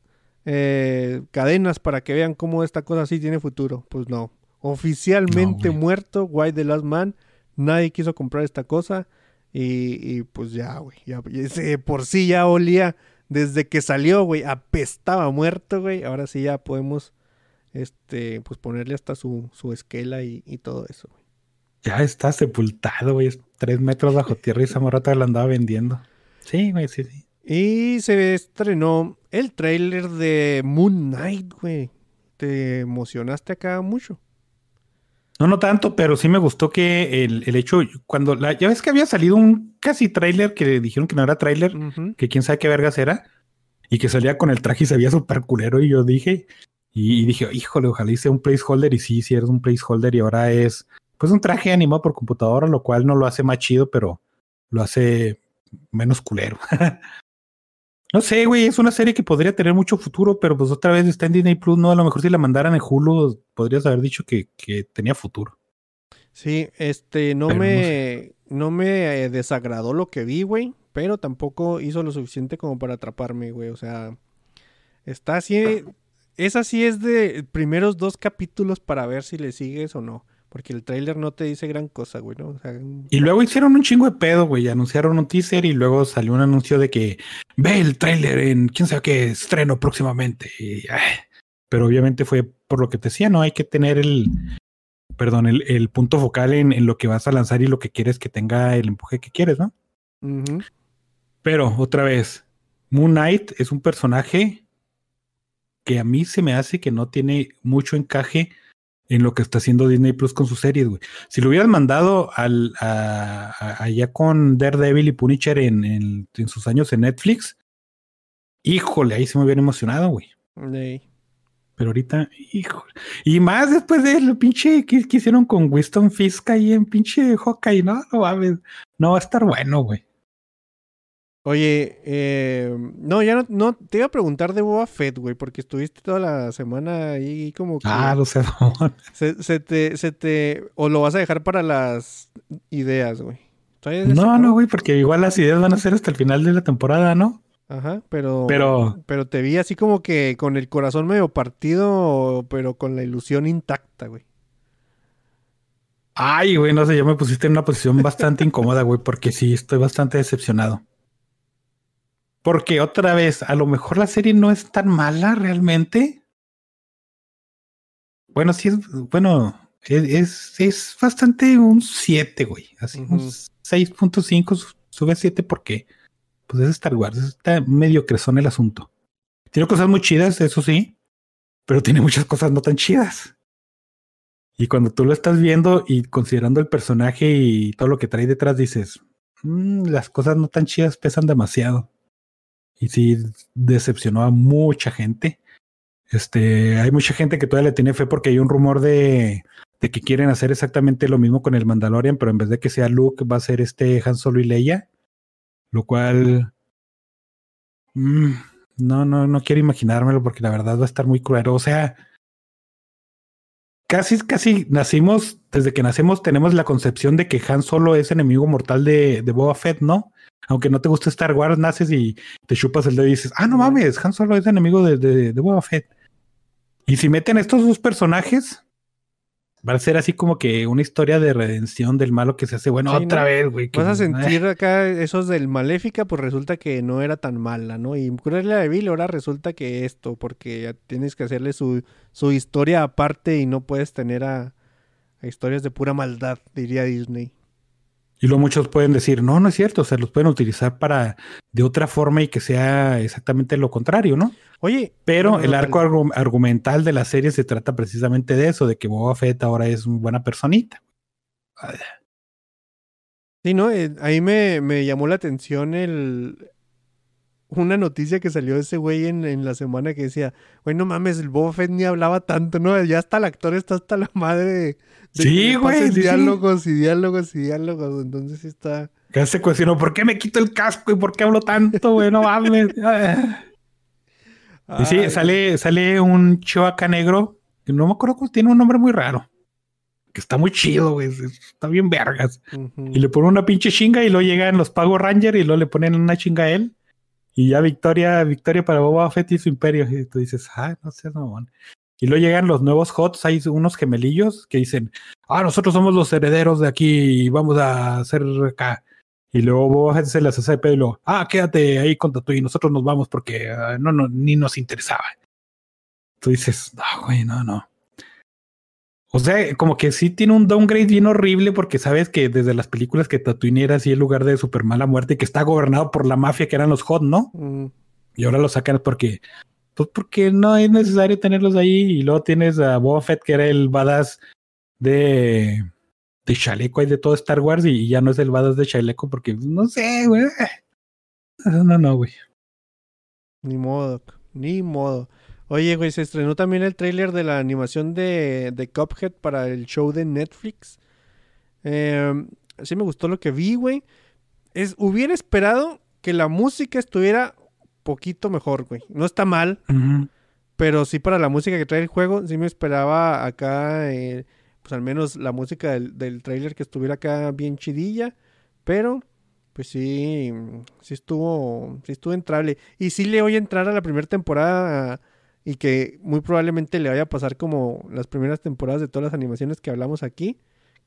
eh, cadenas para que vean cómo esta cosa sí tiene futuro. Pues no. Oficialmente No, muerto, White the Last Man. Nadie quiso comprar esta cosa. Y, y pues ya, güey. Ya, y ese por sí ya olía. Desde que salió, güey, apestaba muerto, güey. Ahora sí ya podemos, este, pues ponerle hasta su, su esquela y, y todo eso. güey. Ya está sepultado, güey. es Tres metros bajo tierra y esa morrata la andaba vendiendo. Sí, güey, sí, sí. Y se estrenó el tráiler de Moon Knight, güey. ¿Te emocionaste acá mucho? No, no tanto, pero sí me gustó que el, el hecho, cuando la, ya ves que había salido un casi tráiler que dijeron que no era tráiler, Ujú. que quién sabe qué vergas era, y que salía con el traje y se veía súper culero, y yo dije, y, y dije, híjole, ojalá hice un placeholder, y sí, sí, eres un placeholder, y ahora es, pues un traje animado por computadora, lo cual no lo hace más chido, pero lo hace menos culero. no sé, güey, es una serie que podría tener mucho futuro, pero pues otra vez está en Disney Plus, ¿no? A lo mejor si la mandaran en Hulu, podrías haber dicho que, que tenía futuro. Sí, este, no Pero no me, no me eh, desagradó lo que vi, güey, pero tampoco hizo lo suficiente como para atraparme, güey, o sea, está así, esa sí es de primeros dos capítulos para ver si le sigues o no, porque el tráiler no te dice gran cosa, güey, ¿no? O sea, un- Y luego hicieron un chingo de pedo, güey. Anunciaron un teaser y luego salió un anuncio de que ve el tráiler en quién sabe qué estreno próximamente. Y, ay, pero obviamente fue por lo que te decía, ¿no? Hay que tener el, perdón, el, el punto focal en, en lo que vas a lanzar y lo que quieres que tenga el empuje que quieres, ¿no? Pero otra vez, Moon Knight es un personaje que a mí se me hace que no tiene mucho encaje en lo que está haciendo Disney Plus con sus series, güey. Si lo hubieras mandado al, a- a- allá con Daredevil y Punisher en, en- en sus años en Netflix, híjole, ahí se me hubiera emocionado, güey. Ey. Pero ahorita, híjole. Y más después de lo pinche que, que hicieron con Winston Fisk ahí en pinche Hawkeye, ¿no? No mames. No va a estar bueno, güey. Oye, eh, no, ya no, no, te iba a preguntar de Boba Fett, güey, porque estuviste toda la semana ahí como que... Ah, lo sé. Se, se te, se te, o lo vas a dejar para las ideas, güey. ¿Todavía es No, no, güey, porque igual las ideas van a ser hasta el final de la temporada, ¿no? Ajá, pero, Pero- pero te vi así como que con el corazón medio partido, pero con la ilusión intacta, güey. Ay, güey, no sé, ya me pusiste en una posición bastante incómoda, güey, porque sí, estoy bastante decepcionado. Porque otra vez, a lo mejor la serie no es tan mala realmente. Bueno, sí es, bueno, es, es, bastante un 7, güey. Así, un Ujú. 6.5 su- sube a 7 porque, pues es Star Wars, está medio crezón el asunto. Tiene cosas muy chidas, eso sí, pero tiene muchas cosas no tan chidas. Y cuando tú lo estás viendo y considerando el personaje y todo lo que trae detrás, dices, "Mm, las cosas no tan chidas pesan demasiado. Y sí, decepcionó a mucha gente. Este, hay mucha gente que todavía le tiene fe porque hay un rumor de, de que quieren hacer exactamente lo mismo con el Mandalorian, pero en vez de que sea Luke, va a ser este Han Solo y Leia. Lo cual. mm, no, no, no quiero imaginármelo porque la verdad va a estar muy cruel. O sea, casi, casi nacimos, desde que nacemos tenemos la concepción de que Han Solo es enemigo mortal de, de Boba Fett, ¿no? Aunque no te guste Star Wars, naces y te chupas el dedo y dices, ah, no mames, Han Solo es enemigo de, de, de Boba Fett. Y si meten estos dos personajes, va a ser así como que una historia de redención del malo que se hace bueno Sí, otra ¿no? vez, güey. Vas a eh, sentir acá esos del Maléfica, pues resulta que no era tan mala, ¿no? Y Cruella de Vil ahora resulta que esto, porque ya tienes que hacerle su, su historia aparte y no puedes tener a, a historias de pura maldad, diría Disney. Y luego muchos pueden decir, no, no es cierto, o sea, los pueden utilizar para de otra forma y que sea exactamente lo contrario, ¿no? Oye, Pero bueno, el arco argu- argumental de la serie se trata precisamente de eso, de que Boba Fett ahora es una buena personita. Sí, ¿no? Eh, ahí me, me llamó la atención el... Una noticia que salió de ese güey en, en la semana que decía, güey, no mames, el Boba Fett ni hablaba tanto, ¿no? Ya hasta el actor está hasta la madre de... de Sí, güey, sí, sí. diálogos y diálogos y diálogos, entonces sí está... Que se cuestionó, ¿por qué me quito el casco y por qué hablo tanto, güey? No mames. Y sí, sale, sale un chihuahua negro, que no me acuerdo, cómo- tiene un nombre muy raro. Que está muy chido, güey. Está bien vergas. Y le ponen una pinche chinga y luego llegan los Pago Ranger y luego le ponen una chinga a él. Y ya victoria, victoria para Boba Fett y su imperio. Y tú dices, ah, no sé, no. Y luego llegan los nuevos HOTS, hay unos gemelillos que dicen, ah, nosotros somos los herederos de aquí y vamos a hacer acá. Y luego Boba se les hace de pelo, ah, quédate ahí con Tatooine, nosotros nos vamos porque ah, no, no, ni nos interesaba. Tú dices, no, güey, no, no. O sea, como que sí tiene un downgrade bien horrible porque sabes que desde las películas que Tatooine era así el lugar de super mala muerte y que está gobernado por la mafia que eran los Hot, ¿no? Mm, Y ahora lo sacan porque, pues porque no es necesario tenerlos ahí. Y luego tienes a Boba Fett que era el badass de, de chaleco y de todo Star Wars y ya no es el badass de chaleco porque no sé, güey. No, no, güey. Ni modo, ni modo. Oye, güey, se estrenó también el tráiler de la animación de, de Cuphead para el show de Netflix. Eh, sí me gustó lo que vi, güey. Es, hubiera esperado que la música estuviera poquito mejor, güey. No está mal, pero sí para la música que trae el juego, sí me esperaba acá, eh, pues al menos la música del, del tráiler que estuviera acá bien chidilla. Pero, pues sí, sí estuvo, sí estuvo entrable. Y sí le voy a entrar a la primera temporada y que muy probablemente le vaya a pasar como las primeras temporadas de todas las animaciones que hablamos aquí,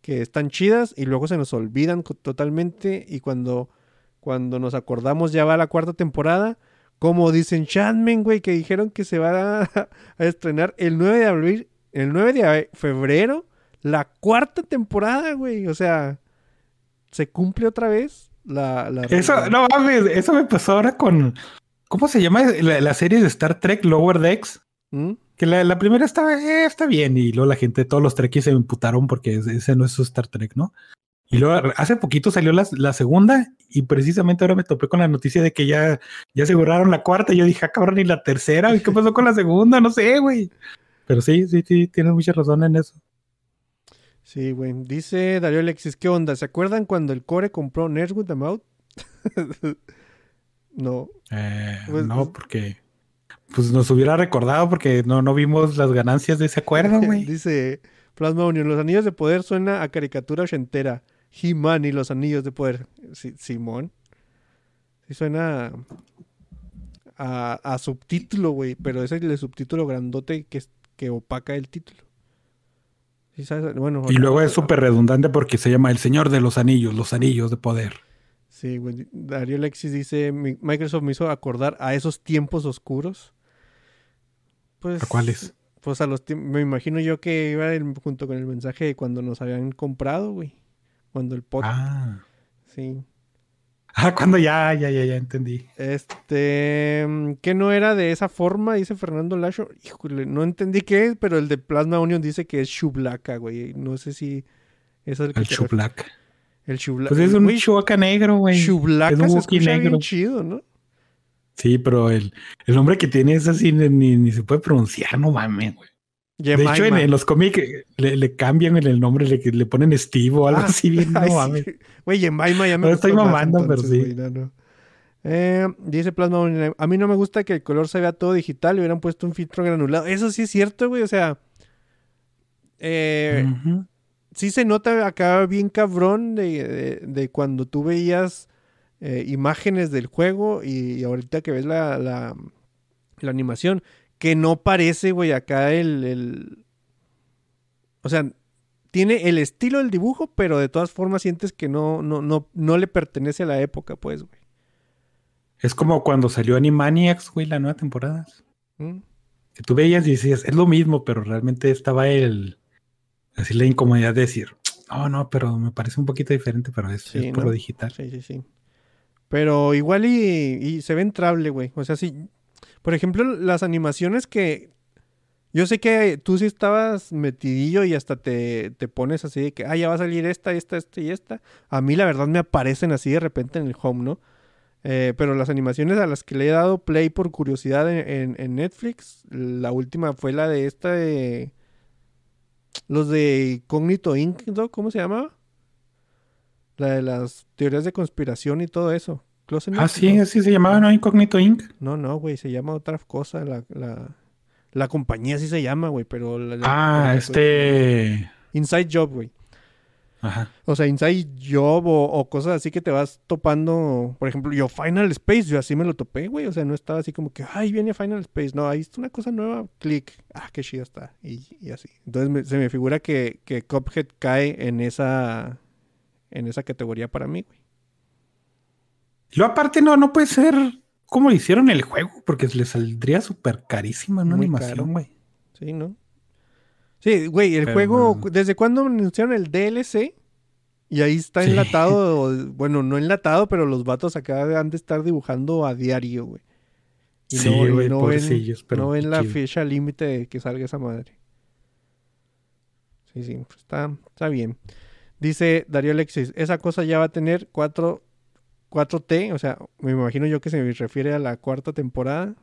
que están chidas y luego se nos olvidan totalmente y cuando, cuando nos acordamos ya va la cuarta temporada. Como Disenchantment, güey, que dijeron que se va a, a estrenar el 9 de abril, el 9 de febrero, la cuarta temporada, güey. O sea, se cumple otra vez la... la Eso, no mames, eso me pasó ahora con. ¿Cómo se llama la, la serie de Star Trek Lower Decks? ¿Mm? Que la, la primera estaba, eh, está bien, y luego la gente, todos los Trekkies se emputaron porque ese ese no es su Star Trek, ¿no? Y luego hace poquito salió la, la segunda, y precisamente ahora me topé con la noticia de que ya, ya aseguraron la cuarta, y yo dije, ah, cabrón, y la tercera, ¿y qué pasó con la segunda? No sé, güey. Pero sí, sí, sí, tienes mucha razón en eso. Sí, güey. Dice Darío Alexis, ¿qué onda? ¿Se acuerdan cuando el Core compró the Mouth? no. Eh, Pues- no, porque pues nos hubiera recordado porque no, no vimos las ganancias de ese acuerdo, güey. Dice Plasma Union, los anillos de poder suena a caricatura ochentera. He-Man y los anillos de poder. Simón. Sí suena a, a subtítulo, güey. Pero ese es el subtítulo grandote que, que opaca el título. Sí, sabes? Bueno, Y luego es súper redundante porque se llama El Señor de los Anillos, los Anillos de Poder. Sí, güey. Darío Alexis dice, "Mi- Microsoft me hizo acordar a esos tiempos oscuros. Pues, ¿A cuáles? Pues a los tiempos, me imagino yo que iba el- junto con el mensaje de cuando nos habían comprado, güey. Cuando el podcast, Ah. sí. Ah, cuando ya, ya, ya, ya entendí. Este, que no era de esa forma, dice Fernando Lacho. Híjole, no entendí qué es, pero el de Plasma Union dice que es Shublaka, güey. No sé si es el que El. Chublak. El Shublaka. Pues es un Güey, Chewbacca negro, güey. Shublaka es un se escucha bien negro. chido, ¿no? Sí, pero el, el nombre que tiene es así, ni, ni- ni se puede pronunciar, no mames, güey. De hecho, en, los cómics le, le cambian el nombre, le, le ponen Steve o algo Ah, así, bien, no ay, sí. mames. Güey, Jemima ya me No estoy más mamando, pero entonces, sí. güey, no, no. Eh, dice Plasma a mí no me gusta que el color se vea todo digital, le hubieran puesto un filtro granulado. Eso sí es cierto, güey, o sea... eh, sí se nota acá bien cabrón de, de- de cuando tú veías eh, imágenes del juego y, y ahorita que ves la, la, la animación, que no parece, güey, acá el, el- O sea, tiene el estilo del dibujo, pero de todas formas sientes que no, no, no, no le pertenece a la época, pues, güey. Es como cuando salió Animaniacs, güey, la nueva temporada. ¿Mm? Que tú veías y decías, es lo mismo, pero realmente estaba el. Así la incomodidad de decir, no, no, pero me parece un poquito diferente, pero es, Sí, es por ¿no? lo digital. Sí, sí, sí. Pero igual y, y se ve entrable, güey. O sea, sí. Por ejemplo, las animaciones que. Yo sé que tú sí estabas metidillo y hasta te, te pones así de que, ah, ya va a salir esta, esta, esta y esta. A mí, la verdad, me aparecen así de repente en el home, ¿no? Eh, pero las animaciones a las que le he dado play por curiosidad en, Netflix, la última fue la de esta de. Los de Cognito Inc., ¿no? ¿Cómo se llamaba? La de las teorías de conspiración y todo eso. Ah, sí, así se llamaba, ¿no? Incognito Inc. No, no, güey, se llama otra cosa. La, la, la compañía sí se llama, güey, pero... la- la- Ah, este. Inside Job, güey. Ajá. O sea, Inside Job o, o cosas así que te vas topando. Por ejemplo, yo Final Space, yo así me lo topé, güey. O sea, no estaba así como que, ay, viene Final Space. No, ahí está una cosa nueva, clic. Ah, qué chido está. Y, y así. Entonces me- se me figura que, que Cuphead cae en esa, en esa categoría para mí, güey. Lo aparte no, no puede ser como hicieron el juego, porque le saldría súper carísima una Muy animación, güey. Sí, ¿no? Sí, güey, el Pero juego, no. ¿desde cuándo anunciaron el DLC? Y ahí está Sí. enlatado, bueno, no enlatado, pero los vatos acá han de estar dibujando a diario, güey. Y Sí, güey, no ven, pero no ven la fecha límite de que salga esa madre. Sí, sí, pues está, está bien. Dice Darío Alexis, esa cosa ya va a tener 4, 4T, o sea, me imagino yo que se refiere a la cuarta temporada,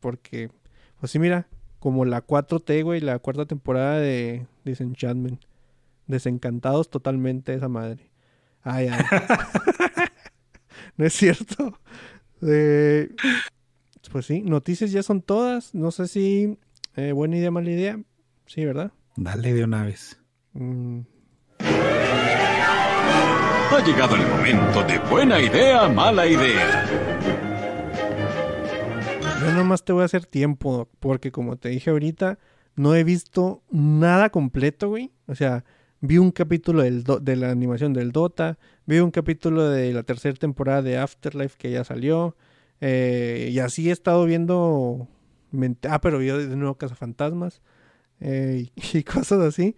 porque, pues sí, mira, como la 4T, güey, la cuarta temporada de Disenchantment. Desencantados totalmente esa madre. Ay, ay. no es cierto. Eh, pues sí, noticias ya son todas. No sé si eh, buena idea, mala idea. Sí, ¿verdad? Dale de una vez. Mm, Ha llegado el momento de buena idea, mala idea. Yo nomás te voy a hacer tiempo, porque como te dije ahorita, no he visto nada completo, güey. O sea, vi un capítulo de la animación del Dota, vi un capítulo de la tercera temporada de Afterlife que ya salió, eh, y así he estado viendo... Ah, pero vi de nuevo Cazafantasmas, eh, y cosas así.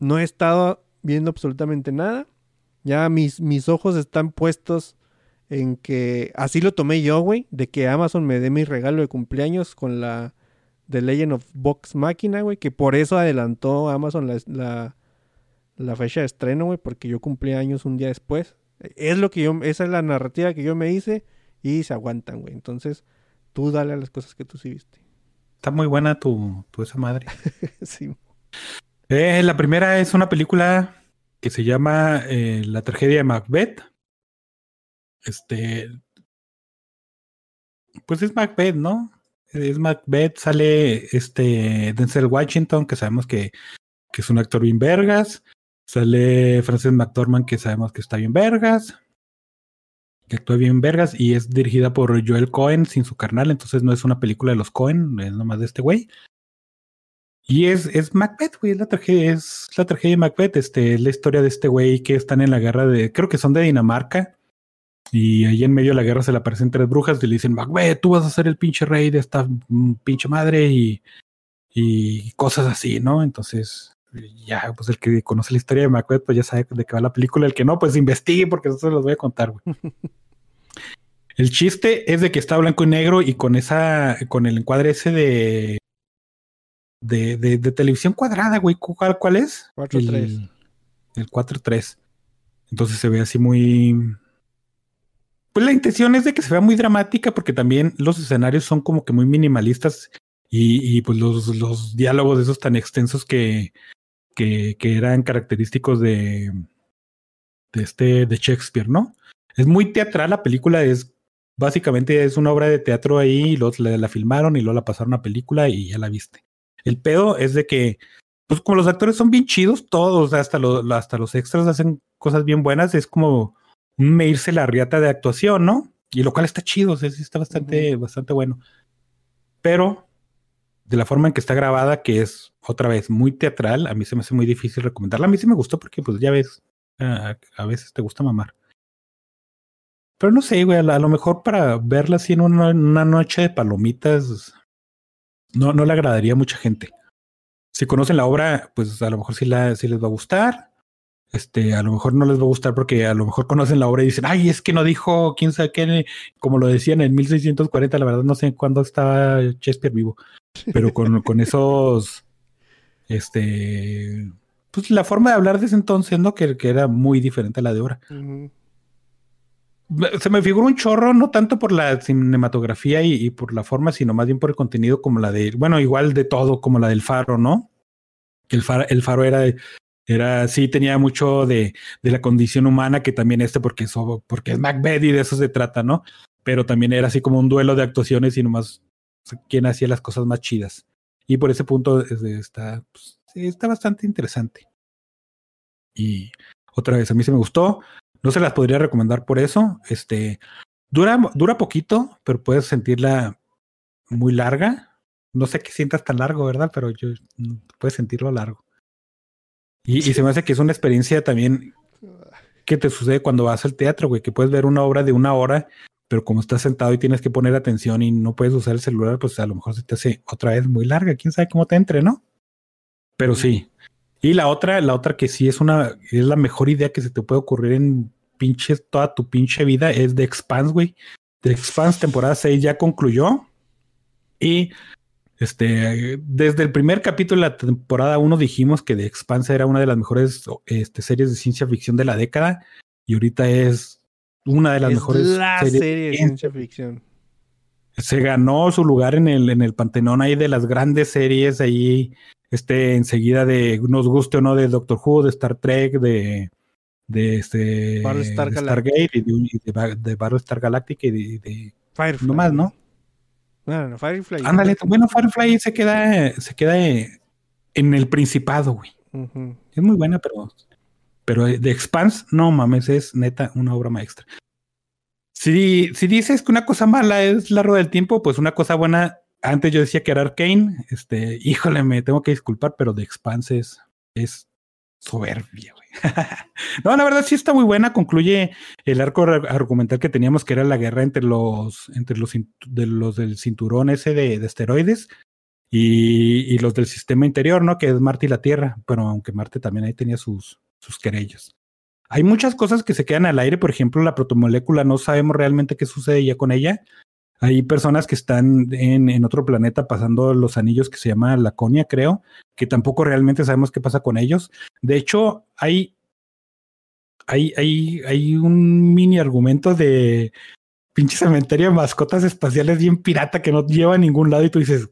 No he estado viendo absolutamente nada. Ya mis, mis ojos están puestos en que así lo tomé yo, güey, de que Amazon me dé mi regalo de cumpleaños con la The Legend of Vox Máquina, güey, que por eso adelantó Amazon la, la, la fecha de estreno, güey, porque yo cumplí años un día después. Es lo que yo, esa es la narrativa que yo me hice y se aguantan, güey. Entonces, tú dale a las cosas que tú sí viste. Está muy buena tu, tu esa madre. sí. Eh, la primera es una película que se llama eh, La tragedia de Macbeth. Este. Pues es Macbeth, ¿no? Es Macbeth, sale este Denzel Washington, que sabemos que, que es un actor bien vergas. Sale Frances McDormand, que sabemos que está bien vergas. Que actúa bien vergas. Y es dirigida por Joel Cohen sin su carnal. Entonces no es una película de los Cohen, es nomás de este güey. Y es, es Macbeth, güey, es la tragedia, es la tragedia de Macbeth, este, es la historia de este güey que están en la guerra de, creo que son de Dinamarca, y ahí en medio de la guerra se le aparecen tres brujas y le dicen, Macbeth, tú vas a ser el pinche rey de esta pinche madre y, y cosas así, ¿no? Entonces, ya, pues el que conoce la historia de Macbeth, pues ya sabe de qué va la película, el que no, pues investigue porque eso se los voy a contar, güey. El chiste es de que está blanco y negro y con esa, con el encuadre ese de de, de, de televisión cuadrada, güey. ¿Cuál, cuál es? 4:3. El, el 4-3. Entonces se ve así muy. Pues la intención es de que se vea muy dramática porque también los escenarios son como que muy minimalistas y, y pues los, los diálogos de esos tan extensos que, que, que eran característicos de, de este de Shakespeare, ¿no? Es muy teatral la película, es básicamente es una obra de teatro ahí y luego la, la filmaron y luego la pasaron a película y ya la viste. El pedo es de que, pues como los actores son bien chidos, todos, hasta, lo, hasta los extras hacen cosas bien buenas, es como un meirse la riata de actuación, ¿no? Y lo cual está chido, o sea, sí está bastante, bastante bueno. Pero de la forma en que está grabada, que es otra vez muy teatral, a mí se me hace muy difícil recomendarla. A mí sí me gustó porque, pues ya ves, a, a veces te gusta mamar. Pero no sé, güey, a, lo mejor para verla así en una, una noche de palomitas, no, no le agradaría a mucha gente. Si conocen la obra, pues a lo mejor sí, la, sí les va a gustar. Este, a lo mejor no les va a gustar porque a lo mejor conocen la obra y dicen, ay, es que no dijo quién sabe qué, como lo decían en 1640, la verdad no sé cuándo estaba Shakespeare vivo, pero con, con esos, este, pues la forma de hablar de ese entonces, ¿no? Que, que era muy diferente a la de ahora. Se me figura un chorro, no tanto por la cinematografía y, por la forma, sino más bien por el contenido, como la de, bueno, igual de todo, como la del faro, ¿no? El faro, el faro era, era, sí tenía mucho de, de la condición humana, que también este, porque, eso, porque es Macbeth y de eso se trata, ¿no? Pero también era así como un duelo de actuaciones y nomás quién hacía las cosas más chidas. Y por ese punto es- está, pues, está bastante interesante. Y otra vez, a mí se me gustó. No se las podría recomendar por eso. Este dura, dura poquito, pero puedes sentirla muy larga. No sé qué sientas tan largo, ¿verdad? Pero yo mm, puedes sentirlo largo. Y, y se me hace que es una experiencia también que te sucede cuando vas al teatro, güey, que puedes ver una obra de una hora, pero como estás sentado y tienes que poner atención y no puedes usar el celular, pues a lo mejor se te hace otra vez muy larga. Quién sabe cómo te entre, ¿no? Pero sí. Y la otra, la otra que sí es una, es la mejor idea que se te puede ocurrir en pinches toda tu pinche vida es The Expanse, güey. The Expanse temporada 6 ya concluyó. Y este, desde el primer capítulo de la temporada 1 dijimos que The Expanse era una de las mejores este, series de ciencia ficción de la década. Y ahorita es una de las Es mejores la series serie de ciencia ficción. se ganó su lugar en el, en el panteón ahí de las grandes series ahí, este, enseguida de, nos guste o no, de Doctor Who, de Star Trek, de, de este, Battlestar de. Stargate y de, y de, de Battlestar Galactica y de, de- Firefly. no más, ¿no? No, Firefly. Ándale, bueno, Firefly se queda, se queda en el Principado, güey. Es muy buena, pero, pero The Expanse, no mames, es neta una obra maestra. Si, si dices que una cosa mala es la rueda del tiempo, pues una cosa buena, antes yo decía que era Arcane, este, híjole, me tengo que disculpar, pero The Expanse es, soberbia, güey. no, la verdad sí está muy buena, concluye el arco ar- argumental que teníamos, que era la guerra entre los, entre los, de los del cinturón ese de, de esteroides y, y los del sistema interior, ¿no? Que es Marte y la Tierra, pero aunque Marte también ahí tenía sus, sus querellas. Hay muchas cosas que se quedan al aire, por ejemplo, la protomolécula, no sabemos realmente qué sucede ya con ella. Hay personas que están en, en otro planeta pasando los anillos que se llama Laconia, creo, que tampoco realmente sabemos qué pasa con ellos. De hecho, hay, hay, hay, hay un mini argumento de pinche cementerio de mascotas espaciales bien pirata que no lleva a ningún lado y tú dices,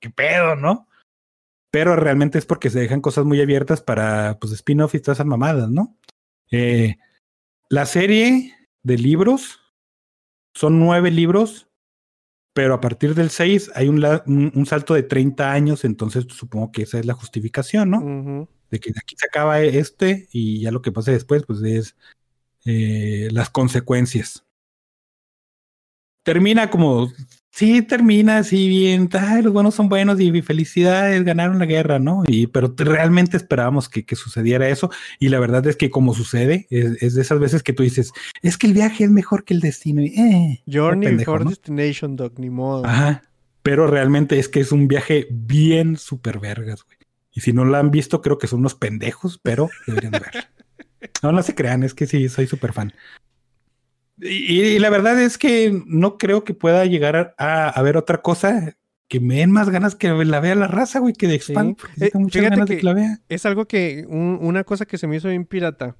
¿qué pedo, no? Pero realmente es porque se dejan cosas muy abiertas para pues spin-off y todas esas mamadas, ¿no? Eh, la serie de libros son nueve libros, pero a partir del seis hay un, un, un salto de 30 años, entonces supongo que esa es la justificación, ¿no? De que aquí se acaba este y ya lo que pase después, pues es eh, las consecuencias. Termina como, sí, termina así bien, ay, los buenos son buenos y felicidades, ganaron la guerra, ¿no? Y, pero te- realmente esperábamos que, que sucediera eso y la verdad es que como sucede, es, es de esas veces que tú dices, es que el viaje es mejor que el destino. Y, eh, Journey pendejo, Before ¿no? Destination, Doc, ni modo. Ajá. Pero realmente es que es un viaje bien super vergas, güey. Y si no lo han visto, creo que son unos pendejos, pero deberían de ver. No, no se crean, es que sí, soy súper fan. Y, y la verdad es que no creo que pueda llegar a, a ver otra cosa que me den más ganas que la vea la raza, güey, que de Expand. Sí. Eh, muchas de que- que la vea. Es algo que, un- una cosa que se me hizo bien pirata.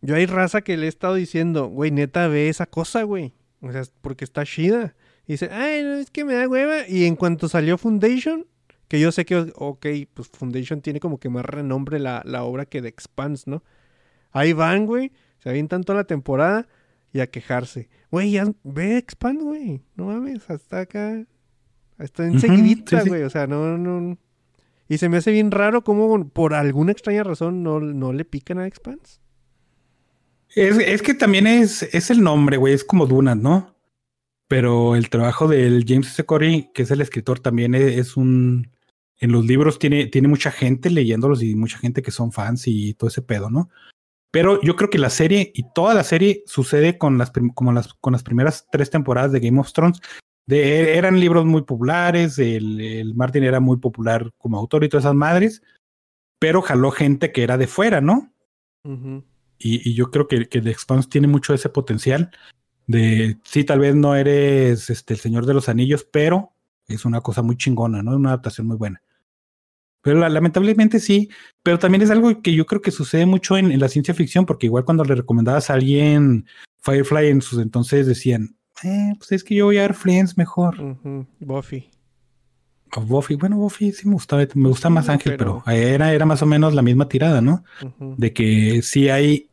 Yo hay raza que le he estado diciendo, güey, neta, ve esa cosa, güey. O sea, porque está chida. Y dice, ay, no, es que me da hueva. Y en cuanto salió Foundation, que yo sé que, ok, pues Foundation tiene como que más renombre la, la obra que The Expanse, ¿no? Ahí van, güey. Se avientan toda la temporada y a quejarse. Güey, ya ve Expanse, güey. No mames, hasta acá. Está Ujú, enseguidita, sí. güey. O sea, no, no. Y se me hace bien raro cómo por alguna extraña razón no, no le pican a Expanse. Es, es que también es, es el nombre, güey, es como Dunas, ¿no? Pero el trabajo del James S. Corey, que es el escritor, también es, es un... En los libros tiene, tiene mucha gente leyéndolos y mucha gente que son fans y todo ese pedo, ¿no? Pero yo creo que la serie y toda la serie sucede con las, como las, con las primeras tres temporadas de Game of Thrones. De, eran libros muy populares, el, el Martin era muy popular como autor y todas esas madres, pero jaló gente que era de fuera, ¿no? Y, y yo creo que, que The Expanse tiene mucho ese potencial de, sí, tal vez no eres este, el Señor de los Anillos, pero es una cosa muy chingona, ¿no? Una adaptación muy buena. Pero la- lamentablemente sí, pero también es algo que yo creo que sucede mucho en, en la ciencia ficción, porque igual cuando le recomendabas a alguien Firefly en sus entonces decían, eh, pues es que yo voy a ver Friends mejor. Buffy. O Buffy, bueno, Buffy sí me gustaba, me gusta más Sí, Ángel, pero- pero era, era más o menos la misma tirada, ¿no? De que sí hay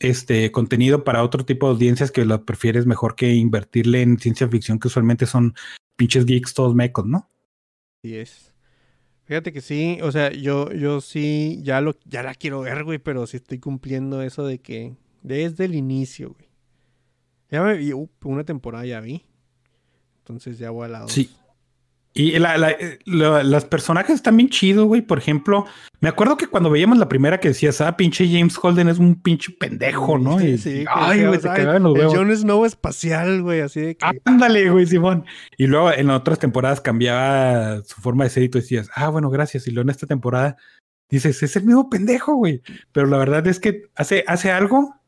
este contenido para otro tipo de audiencias que lo prefieres mejor que invertirle en ciencia ficción que usualmente son pinches geeks todos mecos, ¿no? Así es. Fíjate que sí, o sea, yo, yo sí, ya lo, ya la quiero ver, güey, pero sí estoy cumpliendo eso de que desde el inicio, güey. Ya me vi, uh, una temporada ya vi. Entonces ya voy a la dos. Sí. Y la, la, eh, la- los personajes están bien chidos, güey. Por ejemplo, me acuerdo que cuando veíamos la primera que decías, ah, pinche James Holden es un pinche pendejo, ¿no? Y, Sí, ay, güey, "Ay, cagaban los huevos. Jon Snow espacial, güey, así de que... Ándale, güey, Simón. Y luego en otras temporadas cambiaba su forma de ser y tú decías, ah, bueno, gracias. Y luego en esta temporada dices, es el mismo pendejo, güey. Pero la verdad es que hace, hace algo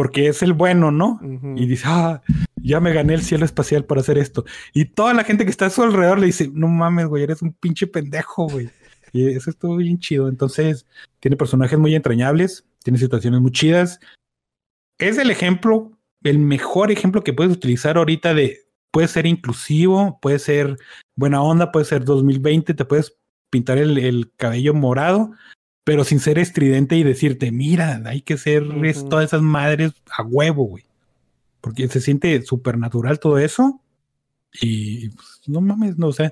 porque es el bueno, ¿no? Ujú. Y dice, ah, ya me gané el cielo espacial para hacer esto. Y toda la gente que está a su alrededor le dice, no mames, güey, eres un pinche pendejo, güey. Y eso estuvo bien chido. Entonces, tiene personajes muy entrañables, tiene situaciones muy chidas. Es el ejemplo, el mejor ejemplo que puedes utilizar ahorita de, puede ser inclusivo, puede ser buena onda, puede ser 2020, te puedes pintar el, el cabello morado, pero sin ser estridente y decirte, mira, hay que ser todas esas madres a huevo, güey. Porque se siente súper natural todo eso. Y pues, no mames, no, o sea,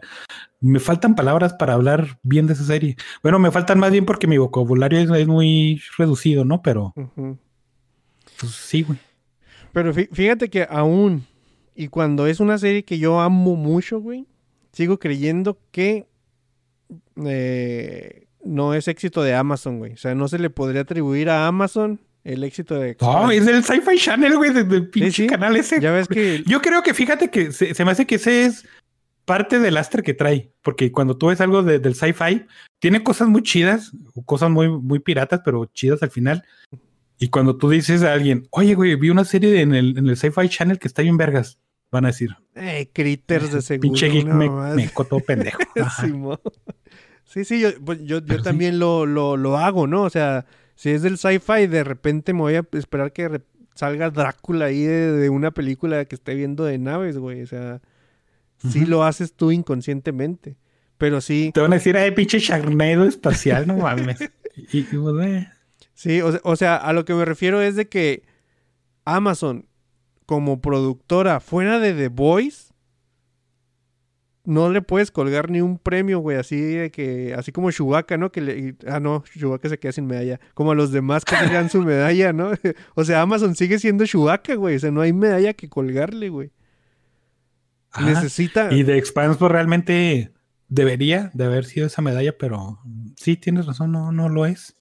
me faltan palabras para hablar bien de esa serie. Bueno, me faltan más bien porque mi vocabulario es, es muy reducido, ¿no? Pero Ujú. pues, sí, güey. Pero fí- fíjate que aún, y cuando es una serie que yo amo mucho, güey, sigo creyendo que eh, no es éxito de Amazon, güey. O sea, no se le podría atribuir a Amazon el éxito de... No, es del Sci-Fi Channel, güey, del del pinche sí. canal ese. Ya ves que... Yo creo que fíjate que se, se me hace que ese es parte del lastre que trae, porque cuando tú ves algo de- del sci-fi, tiene cosas muy chidas, cosas muy, muy piratas, pero chidas al final. Y cuando tú dices a alguien, oye, güey, vi una serie de- en el, en el Sci-Fi Channel que está bien vergas, van a decir, Eh, critters de seguro. pinche geek no me, todo pendejo. Simón. Sí, sí, yo, pues, yo, yo sí. también lo, lo, lo hago, ¿no? O sea, si es del sci-fi, de repente me voy a esperar que salga Drácula ahí de, de una película que esté viendo de naves, güey. O sea, sí lo haces tú inconscientemente. Pero sí, Te van a decir, ay, pinche Sharknado espacial, no mames. Y, y, pues, eh, sí, o, o sea, a lo que me refiero es de que Amazon, como productora, fuera de The Voice, no le puedes colgar ni un premio, güey, así de que, así como Chewbacca, ¿no? Que le, y- ah, no, Chewbacca se queda sin medalla, como a los demás que se dan su medalla, ¿no? o sea, Amazon sigue siendo Chewbacca, güey, o sea, no hay medalla que colgarle, güey. ajá. Necesita... Y de Expanse, pues realmente debería de haber sido esa medalla, pero sí, tienes razón, no, no lo es.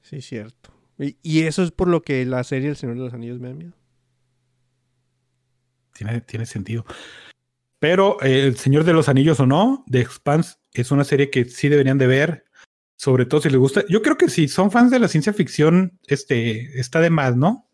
Sí, cierto. Y, y eso es por lo que la serie El Señor de los Anillos me da miedo. Tiene, tiene sentido. Pero eh, El Señor de los Anillos o no, The Expanse es una serie que sí deberían de ver. Sobre todo si les gusta. Yo creo que si son fans de la ciencia ficción, este está de más, ¿no?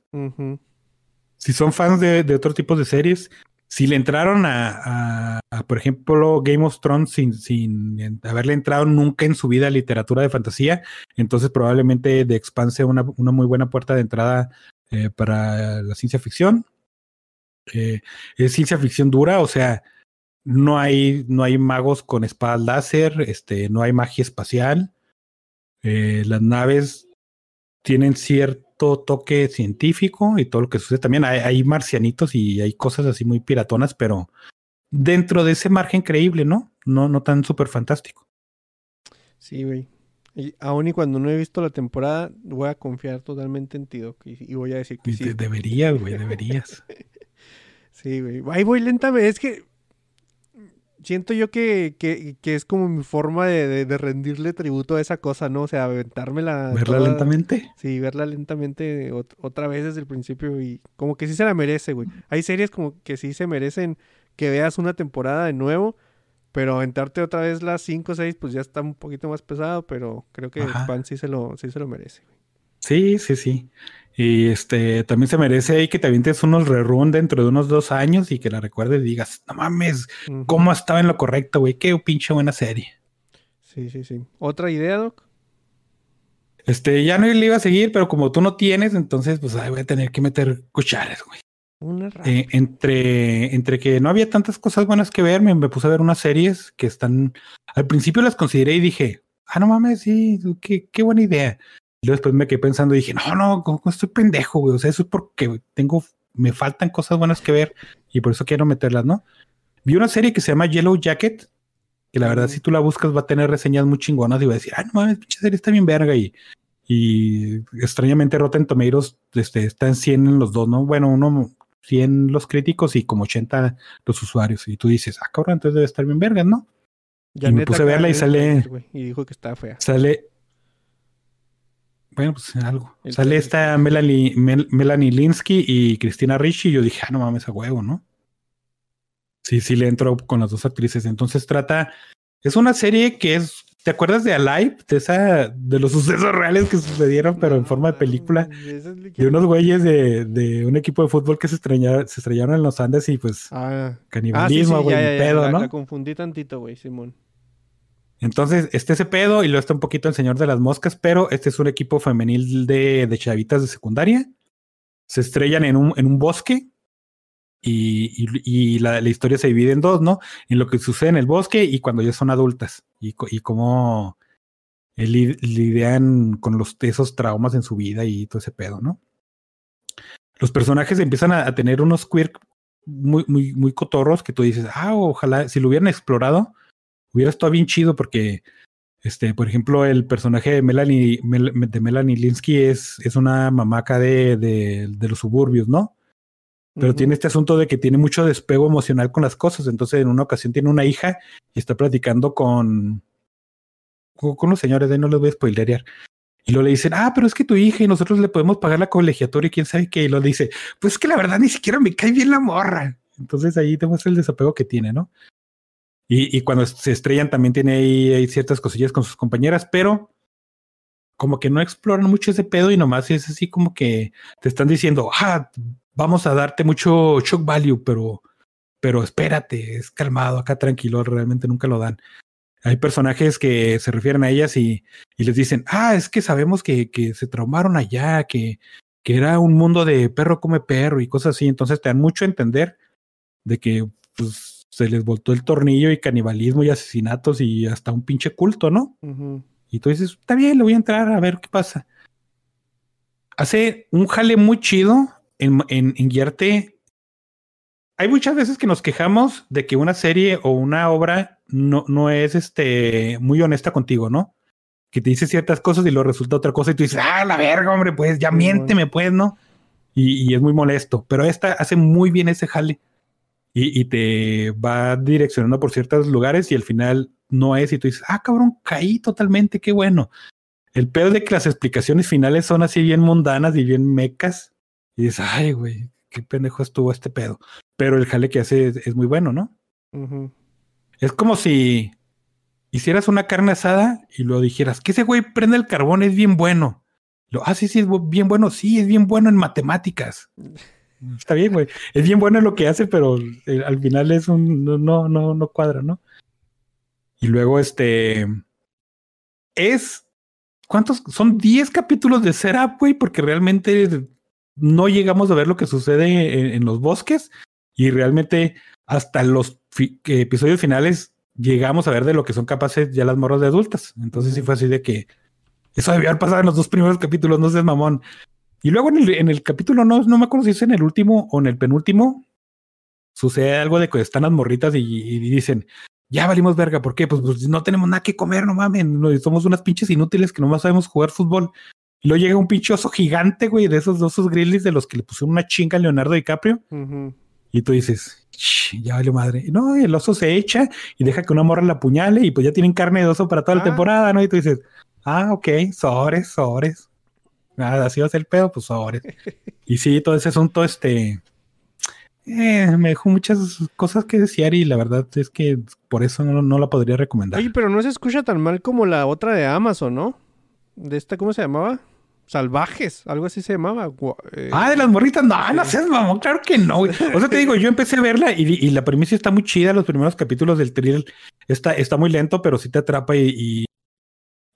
Si son fans de, de otro tipo de series, si le entraron a, a- a, por ejemplo, Game of Thrones sin, sin haberle entrado nunca en su vida a literatura de fantasía, entonces probablemente The Expanse sea una, una muy buena puerta de entrada eh, para la ciencia ficción. Eh, es ciencia ficción dura, o sea, no hay, no hay magos con espadas láser, este, no hay magia espacial. Eh, las naves tienen cierto toque científico y todo lo que sucede. También hay, hay marcianitos y hay cosas así muy piratonas, pero dentro de ese margen creíble, ¿no? No, no tan súper fantástico. Sí, güey. Y aún y cuando no he visto la temporada, voy a confiar totalmente en ti, Doc, y, y voy a decir que Y sí. de- deberías, güey, deberías. Sí, güey. Ahí voy lentamente. Es que siento yo que, que, que es como mi forma de, de- de rendirle tributo a esa cosa, ¿no? O sea, aventármela. Verla toda- lentamente. Sí, verla lentamente ot- otra vez desde el principio y como que sí se la merece, güey. Hay series como que sí se merecen que veas una temporada de nuevo, pero aventarte otra vez las 5 o 6 pues ya está un poquito más pesado, pero creo que. Pan sí se lo, sí se lo merece. güey. Sí, sí, sí. Y este también se merece ahí que te avientes unos rerun dentro de unos dos años y que la recuerdes y digas, no mames. ¿cómo estaba en lo correcto, güey? Qué pinche buena serie. Sí, sí, sí. ¿Otra idea, Doc? Este, ya no le iba a seguir, pero como tú no tienes, entonces pues ay, voy a tener que meter cucharas, güey. Una Eh, entre, entre que no había tantas cosas buenas que ver, me, me puse a ver unas series que están. Al principio las consideré y dije, ah, no mames, sí, qué, qué buena idea. Y luego después me quedé pensando y dije, no, no, como estoy pendejo, güey. O sea, eso es porque tengo, me faltan cosas buenas que ver y por eso quiero meterlas, ¿no? Vi una serie que se llama Yellow Jacket. Que la verdad, si tú la buscas, va a tener reseñas muy chingonas y va a decir, ah, no mames, pinche serie está bien verga. Y, y extrañamente Rotten Tomatoes este, está en 100 en los dos, ¿no? Bueno, uno 100 los críticos y como 80 los usuarios. Y tú dices, ah, cabrón, entonces debe estar bien vergas, ¿no? Y me puse a verla y sale- Y dijo que estaba fea. Sale. Bueno, pues algo. El Sale esta Melanie, Mel- Melanie Linsky y Cristina Ricci. Y yo dije, ah, no mames, a huevo, ¿no? Sí, sí, le entro con las dos actrices. Entonces trata. Es una serie que es. ¿Te acuerdas de Alive? De esa. De los sucesos reales que sucedieron, pero en forma de película. De unos güeyes de, de un equipo de fútbol que se, estreña- se estrellaron en los Andes y pues Ah, canibalismo, ah, sí, sí, güey, ya, ya, pedo, ¿no? la confundí tantito, güey, Simón. Entonces, este ese pedo y luego está un poquito el Señor de las Moscas, pero este es un equipo femenil de, de chavitas de secundaria. Se estrellan en un, en un bosque y, y- la, la historia se divide en dos, ¿no? En lo que sucede en el bosque y cuando ya son adultas y, y cómo eh, li- lidian con los, esos traumas en su vida y todo ese pedo, ¿no? Los personajes empiezan a, a tener unos quirk muy, muy, muy cotorros que tú dices, ah, ojalá si lo hubieran explorado, hubiera estado bien chido porque, este, por ejemplo, el personaje de Melanie, Mel- de Melanie Linsky es, es una mamaca de, de, de los suburbios, ¿no? Pero tiene este asunto de que tiene mucho despego emocional con las cosas. Entonces, en una ocasión tiene una hija y está platicando con, con, con los señores, de ahí no les voy a spoilerear. Y luego le dicen, ah, pero es que tu hija y nosotros le podemos pagar la colegiatura y quién sabe qué. Y lo dice, pues es que la verdad ni siquiera me cae bien la morra. Entonces ahí te muestra el desapego que tiene, ¿no? Y, cuando se estrellan también tiene ahí, ciertas cosillas con sus compañeras, pero como que no exploran mucho ese pedo y nomás es así como que te están diciendo, ah, vamos a darte mucho shock value, pero, pero espérate, es calmado, acá tranquilo, realmente nunca lo dan. Hay personajes que se refieren a ellas y, y les dicen, ah, es que sabemos que, que se traumaron allá, que, que era un mundo de perro come perro y cosas así. Entonces te dan mucho a entender de que pues, se les voltó el tornillo y canibalismo y asesinatos y hasta un pinche culto, ¿no? Y tú dices, está bien, le voy a entrar a ver qué pasa. Hace un jale muy chido en, en, en guiarte. Hay muchas veces que nos quejamos de que una serie o una obra no, no es este, muy honesta contigo, ¿no? Que te dice ciertas cosas y luego resulta otra cosa y tú dices, ah, la verga, hombre, pues ya miénteme, pues, ¿no? Y, y es muy molesto. Pero esta hace muy bien ese jale y, y te va direccionando por ciertos lugares y al final no es y tú dices, ah, cabrón, caí totalmente, qué bueno. El peor de que las explicaciones finales son así bien mundanas y bien mecas y dices, ay, güey, qué pendejo estuvo este pedo. Pero el jale que hace es, es muy bueno, ¿no? Es como si hicieras una carne asada y lo dijeras, que ese güey prende el carbón, es bien bueno. Lo, ah, sí, sí, es bien bueno, sí, es bien bueno en matemáticas. Está bien, güey. Es bien bueno en lo que hace, pero eh, al final es un no, no, no, cuadra, ¿no? Y luego, este es ¿cuántos? Son 10 capítulos de setup, güey, porque realmente no llegamos a ver lo que sucede en, en los bosques y realmente hasta los fi- episodios finales llegamos a ver de lo que son capaces ya las morras de adultas. Entonces sí fue así de que eso debió haber pasado en los dos primeros capítulos, no seas mamón. Y luego en el, en el capítulo, no, no me acuerdo si es en el último o en el penúltimo, sucede algo de que están las morritas y, y dicen, ya valimos verga, ¿por qué? Pues, pues no tenemos nada que comer, no mamen, no- somos unas pinches inútiles que nomás sabemos jugar fútbol. Y luego llega un pinche oso gigante, güey, de esos osos grizzlies de los que le pusieron una chinga a Leonardo DiCaprio. Y tú dices, "Ch, ya valió madre. Y no, el oso se echa y deja que una morra la apuñale y pues ya tienen carne de oso para toda la Ah. temporada, ¿no? Y tú dices, ah, ok, sobres, sobres. Nada, así va a ser el pedo, pues sobres. y sí, todo ese asunto, este, eh, me dejó muchas cosas que desear y la verdad es que por eso no, no la podría recomendar. Oye, pero no se escucha tan mal como la otra de Amazon, ¿no? De esta, ¿cómo se llamaba? Salvajes, algo así se llamaba. Eh, Ah, de las morritas, no, no seas mamón, claro que no. güey. O sea, te digo, yo empecé a verla y, y la premisa está muy chida. Los primeros capítulos del thriller está, está muy lento, pero sí te atrapa y, y,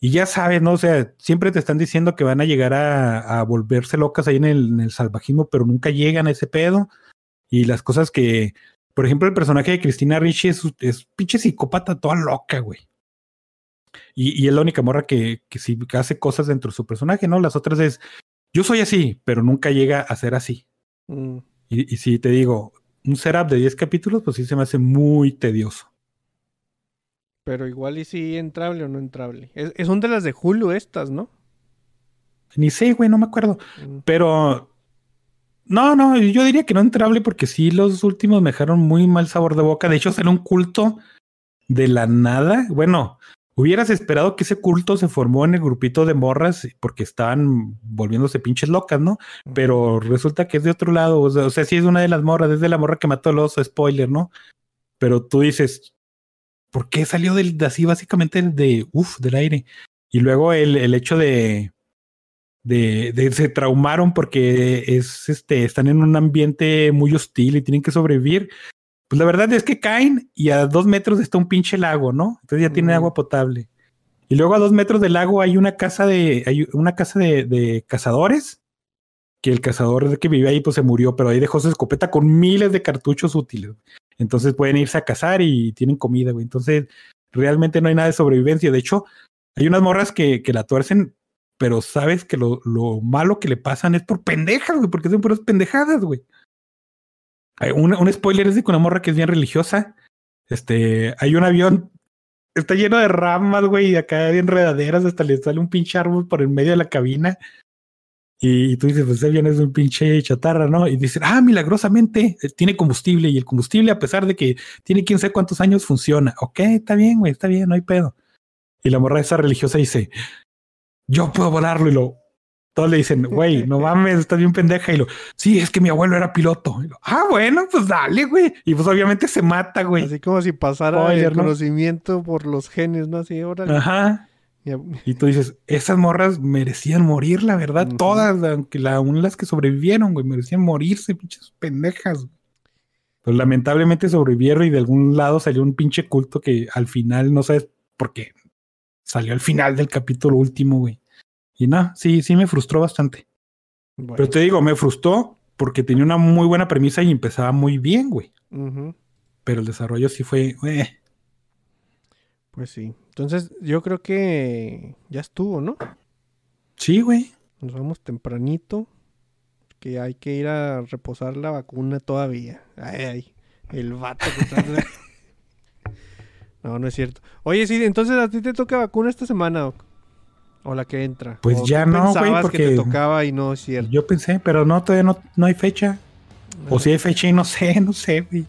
y ya sabes, ¿no? O sea, siempre te están diciendo que van a llegar a, a volverse locas ahí en el, en el salvajismo, pero nunca llegan a ese pedo. Y las cosas que, por ejemplo, el personaje de Cristina Ricci es, es pinche psicópata toda loca, güey. Y, y es la única morra que, que sí que hace cosas dentro de su personaje, ¿no? Las otras es, yo soy así, pero nunca llega a ser así. mm, Y, y si te digo, un setup de 10 capítulos, pues sí se me hace muy tedioso. Pero igual y si entrable o no entrable. Es, es son de las de Hulu estas, ¿no? Ni sé, güey, no me acuerdo. Mm. Pero. No, no, yo diría que no entrable porque sí, los últimos me dejaron muy mal sabor de boca. De hecho, salió un culto de la nada. Bueno, hubieras esperado que ese culto se formó en el grupito de morras porque estaban volviéndose pinches locas, ¿no? Pero resulta que es de otro lado. O sea, o sea, sí es una de las morras, es de la morra que mató al oso, spoiler, ¿no? Pero tú dices, ¿por qué salió del, de así básicamente de, uff, del aire? Y luego el, el hecho de, de, de se traumaron porque es este están en un ambiente muy hostil y tienen que sobrevivir. Pues la verdad es que caen y a dos metros está un pinche lago, ¿no? Entonces ya tiene agua potable. Y luego a dos metros del lago hay una casa de, hay una casa de, de cazadores. Que el cazador que vive ahí pues se murió, pero ahí dejó su escopeta con miles de cartuchos útiles. Entonces pueden irse a cazar y tienen comida, güey. Entonces realmente no hay nada de sobrevivencia. De hecho, hay unas morras que, que la tuercen pero sabes que lo, lo malo que le pasan es por pendejas, güey, porque son puras pendejadas, güey. Hay un, un spoiler es de que una morra que es bien religiosa. Este, hay un avión, está lleno de ramas, güey, y acá hay enredaderas, hasta le sale un pinche árbol por el medio de la cabina. Y, y tú dices, pues ese es un pinche chatarra, ¿no? Y dicen, ah, milagrosamente eh, tiene combustible, y el combustible, a pesar de que tiene quién sabe cuántos años, funciona. Ok, está bien, güey, está bien, no hay pedo. Y la morra esa religiosa dice, yo puedo volarlo y lo todos le dicen, güey, no mames, estás bien pendeja. Y lo, sí, es que mi abuelo era piloto. Y lo, ah, bueno, pues dale, güey. Y pues obviamente se mata, güey. Así como si pasara el ¿no? conocimiento por los genes, ¿no? Así, órale. Ajá. Y tú dices, esas morras merecían morir, la verdad. Todas, aunque la, aún las que sobrevivieron, güey, merecían morirse, pinches pendejas. Pues lamentablemente sobrevivieron y de algún lado salió un pinche culto que al final no sabes por qué. Salió al final del capítulo último, güey. Y no, sí, sí me frustró bastante. Bueno, Pero te digo, me frustró porque tenía una muy buena premisa y empezaba muy bien, güey. Pero el desarrollo sí fue, eh, Pues sí. Entonces, yo creo que ya estuvo, ¿no? sí, güey. Nos vamos tempranito. Que hay que ir a reposar la vacuna todavía. Ay, ay. El vato que trae- No, no es cierto. Oye, sí, entonces a ti te toca vacuna esta semana, Doc? O la que entra. Pues ¿O ya no, güey, pensabas que te porque- tocaba y no es cierto. Yo pensé, pero no, todavía no, no hay fecha. O si hay fecha y no sé, no sé, güey.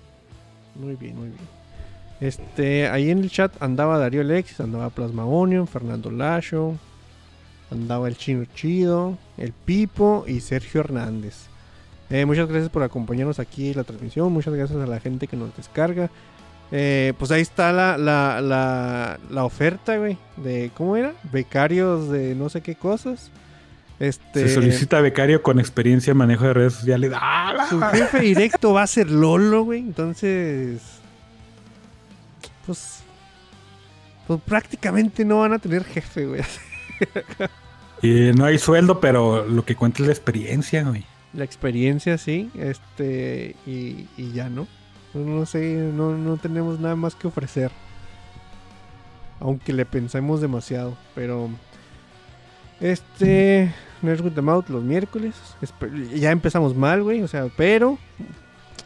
Muy bien, muy bien. Este, ahí en el chat andaba Darío Alexis, andaba Plasma Onion, Fernando Lacho, andaba el Chino Chido, el Pipo y Sergio Hernández. Eh, muchas gracias por acompañarnos aquí en la transmisión, muchas gracias a la gente que nos descarga. Eh, pues ahí está la, la, la, la oferta, güey, de, ¿cómo era? Becarios de no sé qué cosas. Este, Se solicita becario con experiencia en manejo de redes sociales. ¡Ah, su jefe directo va a ser Lolo, güey. Entonces. Pues. Pues prácticamente no van a tener jefe, güey. Y no hay sueldo, pero lo que cuenta es la experiencia, güey. La experiencia, sí. Este. Y, y ya, ¿no? No, sé, no, no tenemos nada más que ofrecer. Aunque le pensemos demasiado. Pero. Este. Nerds with the Mouth los miércoles. Ya empezamos mal, güey. O sea, pero.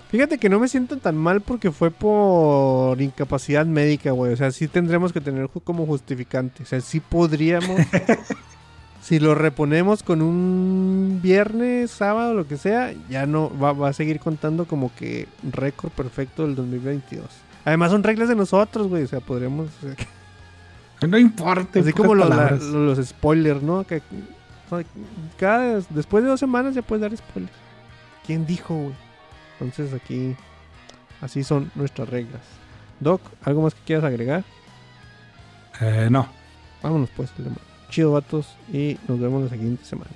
Fíjate que no me siento tan mal porque fue por incapacidad médica, güey. O sea, sí tendremos que tener como justificante. O sea, sí podríamos. si lo reponemos con un viernes, sábado, lo que sea, ya no va, va a seguir contando como que récord perfecto del 2022. Además son reglas de nosotros, güey. O sea, podríamos... o sea, No importa. así como los, la- palabras. los spoilers, ¿no? Que, cada, después de dos semanas ya puedes dar spoilers. ¿Quién dijo, güey? Entonces aquí... Así son nuestras reglas. Doc, ¿algo más que quieras agregar? Eh, no. Vámonos pues. Chido vatos y nos vemos la siguiente semana.